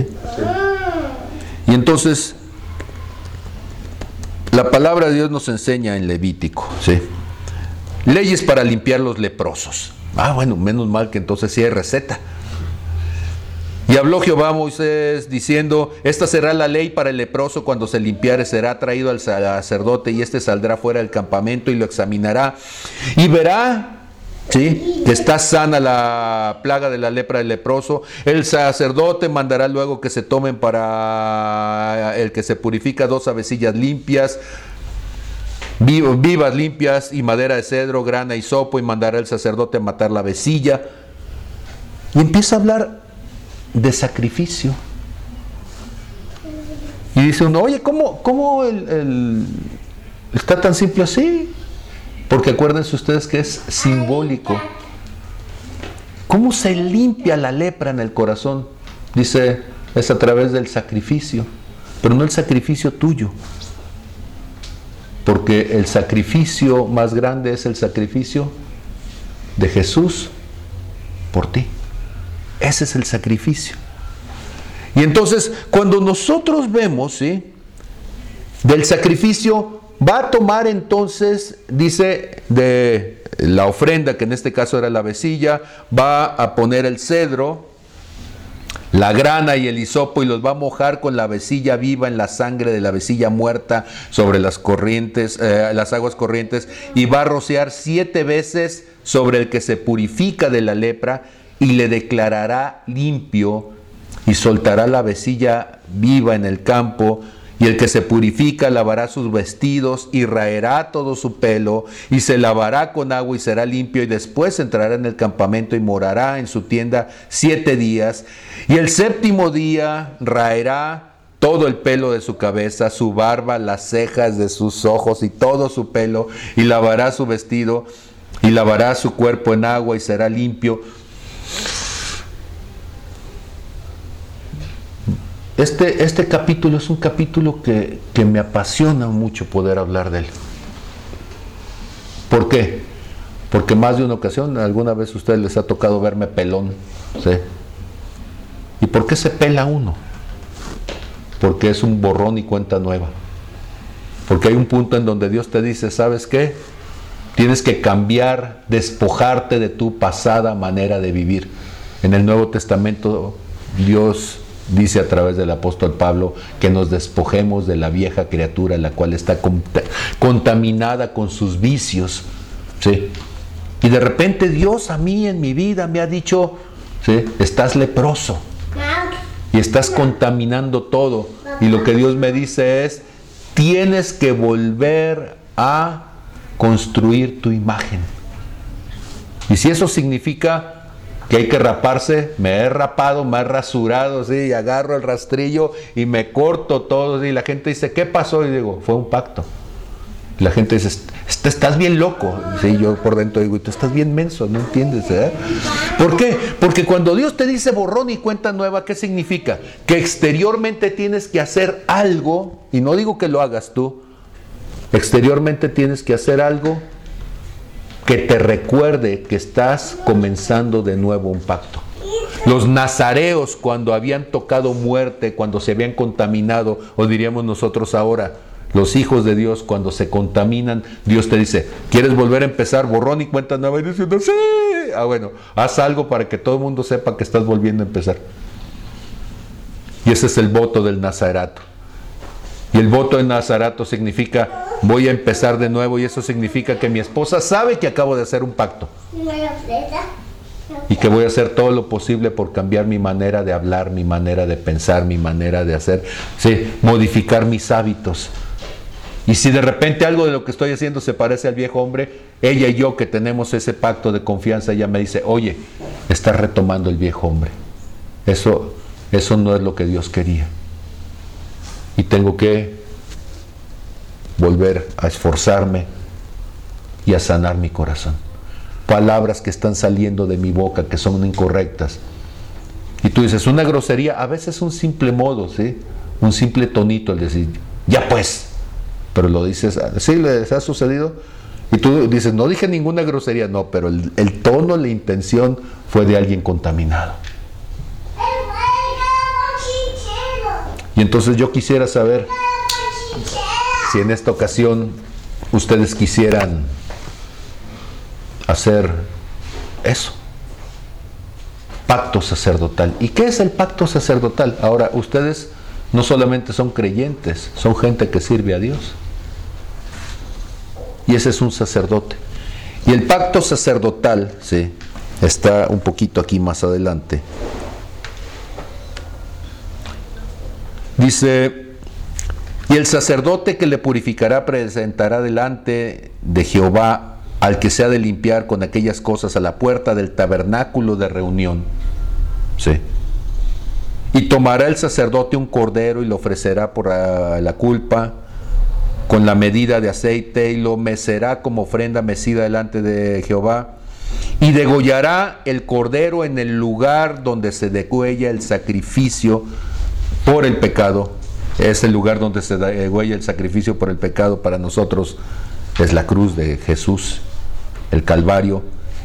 Y entonces, la palabra de Dios nos enseña en Levítico, ¿sí? Leyes para limpiar los leprosos. Ah, bueno, menos mal que entonces sí hay receta. Y habló Jehová a Moisés diciendo, esta será la ley para el leproso cuando se limpiare, será traído al sacerdote y éste saldrá fuera del campamento y lo examinará y verá ¿Sí? Está sana la plaga de la lepra del leproso. El sacerdote mandará luego que se tomen para el que se purifica dos avecillas limpias, vivas limpias y madera de cedro, grana y sopo y mandará el sacerdote a matar la avecilla. Y empieza a hablar de sacrificio. Y dice uno, oye, ¿cómo, cómo el, está tan simple así? Porque acuérdense ustedes que es simbólico. ¿Cómo se limpia la lepra en el corazón? Dice, es a través del sacrificio, pero no el sacrificio tuyo. Porque el sacrificio más grande es el sacrificio de Jesús por ti. Ese es el sacrificio. Y entonces, cuando nosotros vemos, ¿sí? Del sacrificio Va a tomar entonces, dice, de la ofrenda, que en este caso era la vecilla, va a poner el cedro, la grana y el hisopo y los va a mojar con la vecilla viva en la sangre de la vecilla muerta sobre las corrientes, eh, las aguas corrientes y va a rociar siete veces sobre el que se purifica de la lepra y le declarará limpio y soltará la vecilla viva en el campo y el que se purifica lavará sus vestidos y raerá todo su pelo y se lavará con agua y será limpio y después entrará en el campamento y morará en su tienda siete días. Y el séptimo día raerá todo el pelo de su cabeza, su barba, las cejas de sus ojos y todo su pelo y lavará su vestido y lavará su cuerpo en agua y será limpio. Este, este capítulo es un capítulo que, me apasiona mucho poder hablar de él. ¿Por qué? Porque más de una ocasión, alguna vez a ustedes les ha tocado verme pelón. ¿sí? ¿Y por qué se pela uno? Porque es un borrón y cuenta nueva. Porque hay un punto en donde Dios te dice, ¿sabes qué? Tienes que cambiar, despojarte de tu pasada manera de vivir. En el Nuevo Testamento Dios dice a través del apóstol Pablo que nos despojemos de la vieja criatura, la cual está contaminada con sus vicios. ¿sí? Y de repente Dios a mí en mi vida me ha dicho, ¿sí? estás leproso y estás contaminando todo. Y lo que Dios me dice es, tienes que volver a construir tu imagen. Y si eso significa que hay que raparse, me he rapado, me he rasurado, sí, y agarro el rastrillo y me corto todo, y la gente dice, ¿qué pasó? Y digo, fue un pacto. la gente dice, estás bien loco. Sí, yo por dentro digo, tú estás bien menso, no entiendes, ¿eh? ¿Por qué? Porque cuando Dios te dice borrón y cuenta nueva, ¿qué significa? Que exteriormente tienes que hacer algo, y no digo que lo hagas tú, exteriormente tienes que hacer algo que te recuerde que estás comenzando de nuevo un pacto. Los nazareos cuando habían tocado muerte, cuando se habían contaminado, o diríamos nosotros ahora, los hijos de Dios cuando se contaminan, Dios te dice, ¿quieres volver a empezar borrón y cuenta nueva? Y diciendo, sí, ah bueno, haz algo para que todo el mundo sepa que estás volviendo a empezar. Y ese es el voto del nazarato. Y el voto de Nazarato significa voy a empezar de nuevo y eso significa que mi esposa sabe que acabo de hacer un pacto. Y que voy a hacer todo lo posible por cambiar mi manera de hablar, mi manera de pensar, mi manera de hacer, sí, modificar mis hábitos. Y si de repente algo de lo que estoy haciendo se parece al viejo hombre, ella y yo que tenemos ese pacto de confianza, ella me dice, oye, estás retomando el viejo hombre. Eso, eso no es lo que Dios quería y tengo que volver a esforzarme y a sanar mi corazón. Palabras que están saliendo de mi boca que son incorrectas. Y tú dices, una grosería, a veces un simple modo, ¿sí? Un simple tonito, el decir, ya pues, pero lo dices, sí, les ha sucedido. Y tú dices, no dije ninguna grosería, no, pero el, el tono, la intención fue de alguien contaminado. Y entonces yo quisiera saber si en esta ocasión ustedes quisieran hacer eso. Pacto sacerdotal. ¿Y qué es el pacto sacerdotal? Ahora, ustedes no solamente son creyentes, son gente que sirve a Dios. Y ese es un sacerdote. Y el pacto sacerdotal, sí, está un poquito aquí más adelante. Dice, y el sacerdote que le purificará presentará delante de Jehová al que se ha de limpiar con aquellas cosas a la puerta del tabernáculo de reunión. Sí. Y tomará el sacerdote un cordero y lo ofrecerá por la, la culpa con la medida de aceite y lo mecerá como ofrenda mecida delante de Jehová. Y degollará el cordero en el lugar donde se degüella el sacrificio por el pecado. Es el lugar donde se degüella el sacrificio por el pecado para nosotros. Es la cruz de Jesús, el Calvario,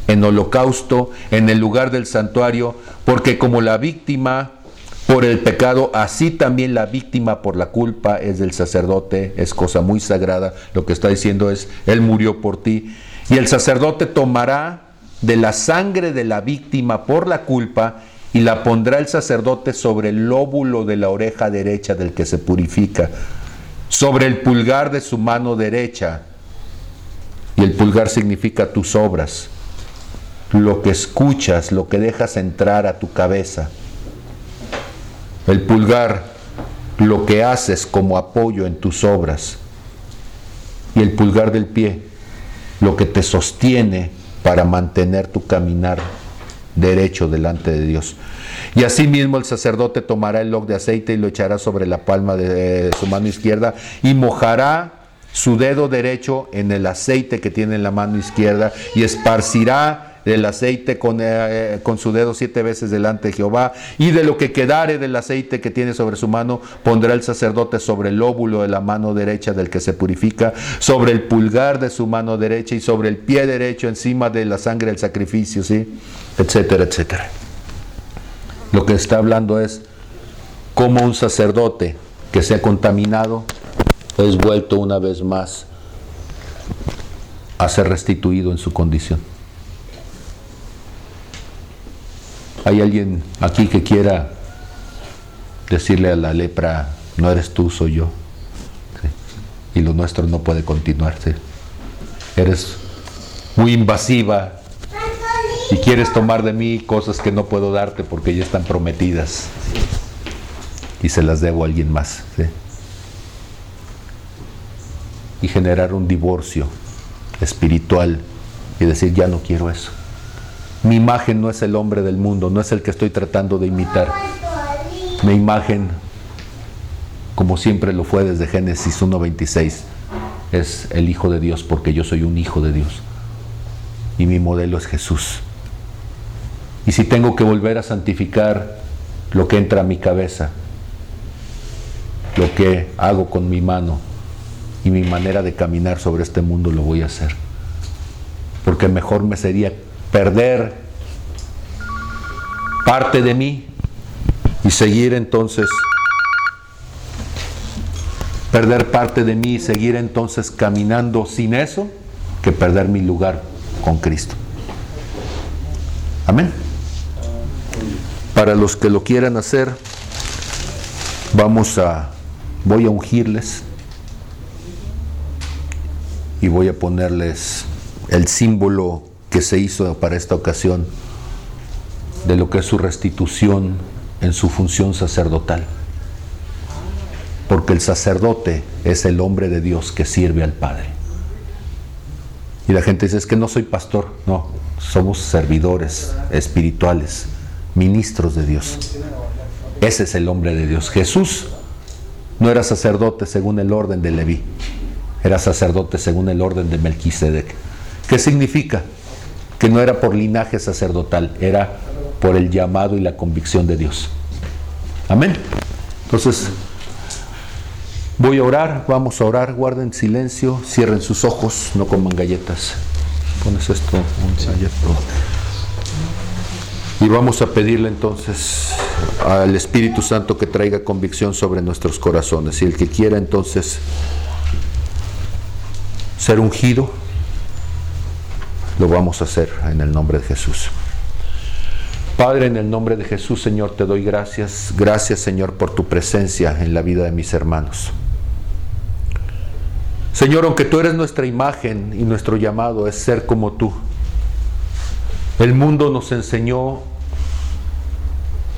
en holocausto, en el lugar del santuario, porque como la víctima por el pecado, así también la víctima por la culpa es del sacerdote, es cosa muy sagrada. Lo que está diciendo es, Él murió por ti. Y el sacerdote tomará de la sangre de la víctima por la culpa y la pondrá el sacerdote sobre el lóbulo de la oreja derecha del que se purifica, sobre el pulgar de su mano derecha. Y el pulgar significa tus obras, lo que escuchas, lo que dejas entrar a tu cabeza. El pulgar, lo que haces como apoyo en tus obras. Y el pulgar del pie, lo que te sostiene para mantener tu caminar derecho delante de Dios. Y asimismo el sacerdote tomará el log de aceite y lo echará sobre la palma de su mano izquierda y mojará su dedo derecho en el aceite que tiene en la mano izquierda y esparcirá el aceite con, eh, con, su dedo siete veces delante de Jehová, y de lo que quedare del aceite que tiene sobre su mano, pondrá el sacerdote sobre el lóbulo de la mano derecha del que se purifica, sobre el pulgar de su mano derecha y sobre el pie derecho encima de la sangre del sacrificio, ¿sí? etcétera, etcétera. Lo que está hablando es cómo un sacerdote que se ha contaminado es vuelto una vez más a ser restituido en su condición. ¿Hay alguien aquí que quiera decirle a la lepra, no eres tú, soy yo? Y lo nuestro no puede continuarse. Eres muy invasiva y quieres tomar de mí cosas que no puedo darte porque ya están prometidas y se las debo a alguien más. Y generar un divorcio espiritual y decir, ya no quiero eso. Mi imagen no es el hombre del mundo, no es el que estoy tratando de imitar. Mi imagen, como siempre lo fue desde Génesis 1.26, es el Hijo de Dios porque yo soy un Hijo de Dios. Y mi modelo es Jesús. Y si tengo que volver a santificar lo que entra a mi cabeza, lo que hago con mi mano y mi manera de caminar sobre este mundo, lo voy a hacer. Porque mejor me sería perder parte de mí y seguir entonces, perder parte de mí y seguir entonces caminando sin eso, que perder mi lugar con Cristo. Amén. Para los que lo quieran hacer, vamos a, voy a ungirles y voy a ponerles el símbolo que se hizo para esta ocasión de lo que es su restitución en su función sacerdotal. Porque el sacerdote es el hombre de Dios que sirve al Padre. Y la gente dice, es que no soy pastor. No, somos servidores espirituales, ministros de Dios. Ese es el hombre de Dios. Jesús no era sacerdote según el orden de Leví, era sacerdote según el orden de Melquisedec. ¿Qué significa? Que no era por linaje sacerdotal, era por el llamado y la convicción de Dios. Amén. Entonces, Voy a orar, vamos a orar, guarden silencio, cierren sus ojos, no coman galletas. Pones esto, un galleto. Y vamos a pedirle entonces al Espíritu Santo que traiga convicción sobre nuestros corazones. Y el que quiera entonces ser ungido, lo vamos a hacer en el nombre de Jesús. Padre, en el nombre de Jesús, Señor, te doy gracias. Gracias, Señor, por tu presencia en la vida de mis hermanos. Señor, aunque tú eres nuestra imagen y nuestro llamado es ser como tú, el mundo nos enseñó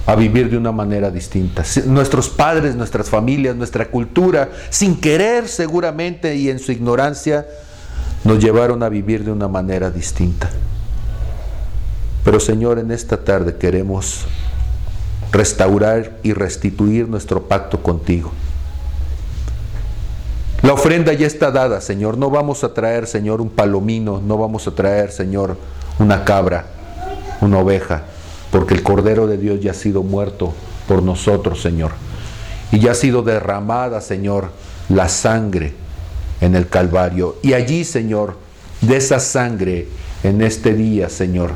a vivir de una manera distinta. Nuestros padres, nuestras familias, nuestra cultura, sin querer seguramente y en su ignorancia, nos llevaron a vivir de una manera distinta. Pero Señor, en esta tarde queremos restaurar y restituir nuestro pacto contigo. La ofrenda ya está dada, Señor. No vamos a traer, Señor, un palomino, no vamos a traer, Señor, una cabra, una oveja, porque el Cordero de Dios ya ha sido muerto por nosotros, Señor. Y ya ha sido derramada, Señor, la sangre en el Calvario. Y allí, Señor, de esa sangre, en este día, Señor,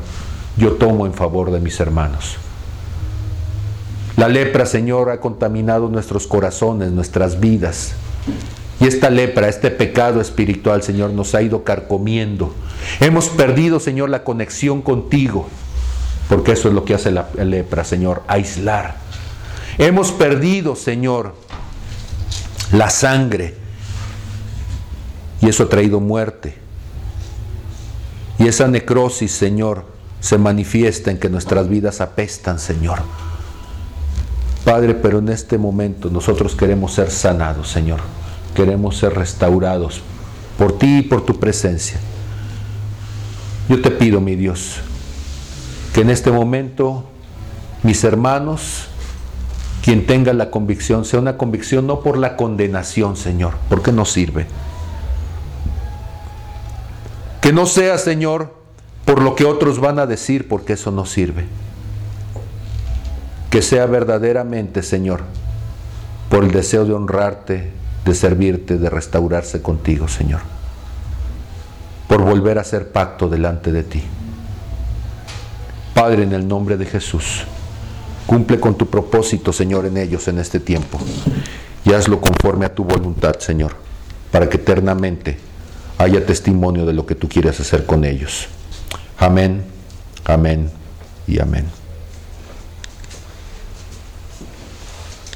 yo tomo en favor de mis hermanos. La lepra, Señor, ha contaminado nuestros corazones, nuestras vidas. Y esta lepra, este pecado espiritual, Señor, nos ha ido carcomiendo. Hemos perdido, Señor, la conexión contigo, porque eso es lo que hace la lepra, Señor, aislar. Hemos perdido, Señor, la sangre, y eso ha traído muerte. Y esa necrosis, Señor, se manifiesta en que nuestras vidas apestan, Señor. Padre, pero en este momento nosotros queremos ser sanados, Señor queremos ser restaurados por ti y por tu presencia. Yo te pido, mi Dios, que en este momento mis hermanos, quien tenga la convicción, sea una convicción no por la condenación, Señor, porque no sirve. Que no sea, Señor, por lo que otros van a decir, porque eso no sirve. Que sea verdaderamente, Señor, por el deseo de honrarte, de servirte, de restaurarse contigo, Señor. Por volver a hacer pacto delante de ti. Padre, en el nombre de Jesús, cumple con tu propósito, Señor, en ellos en este tiempo. Y hazlo conforme a tu voluntad, Señor, para que eternamente haya testimonio de lo que tú quieres hacer con ellos. Amén, amén y amén.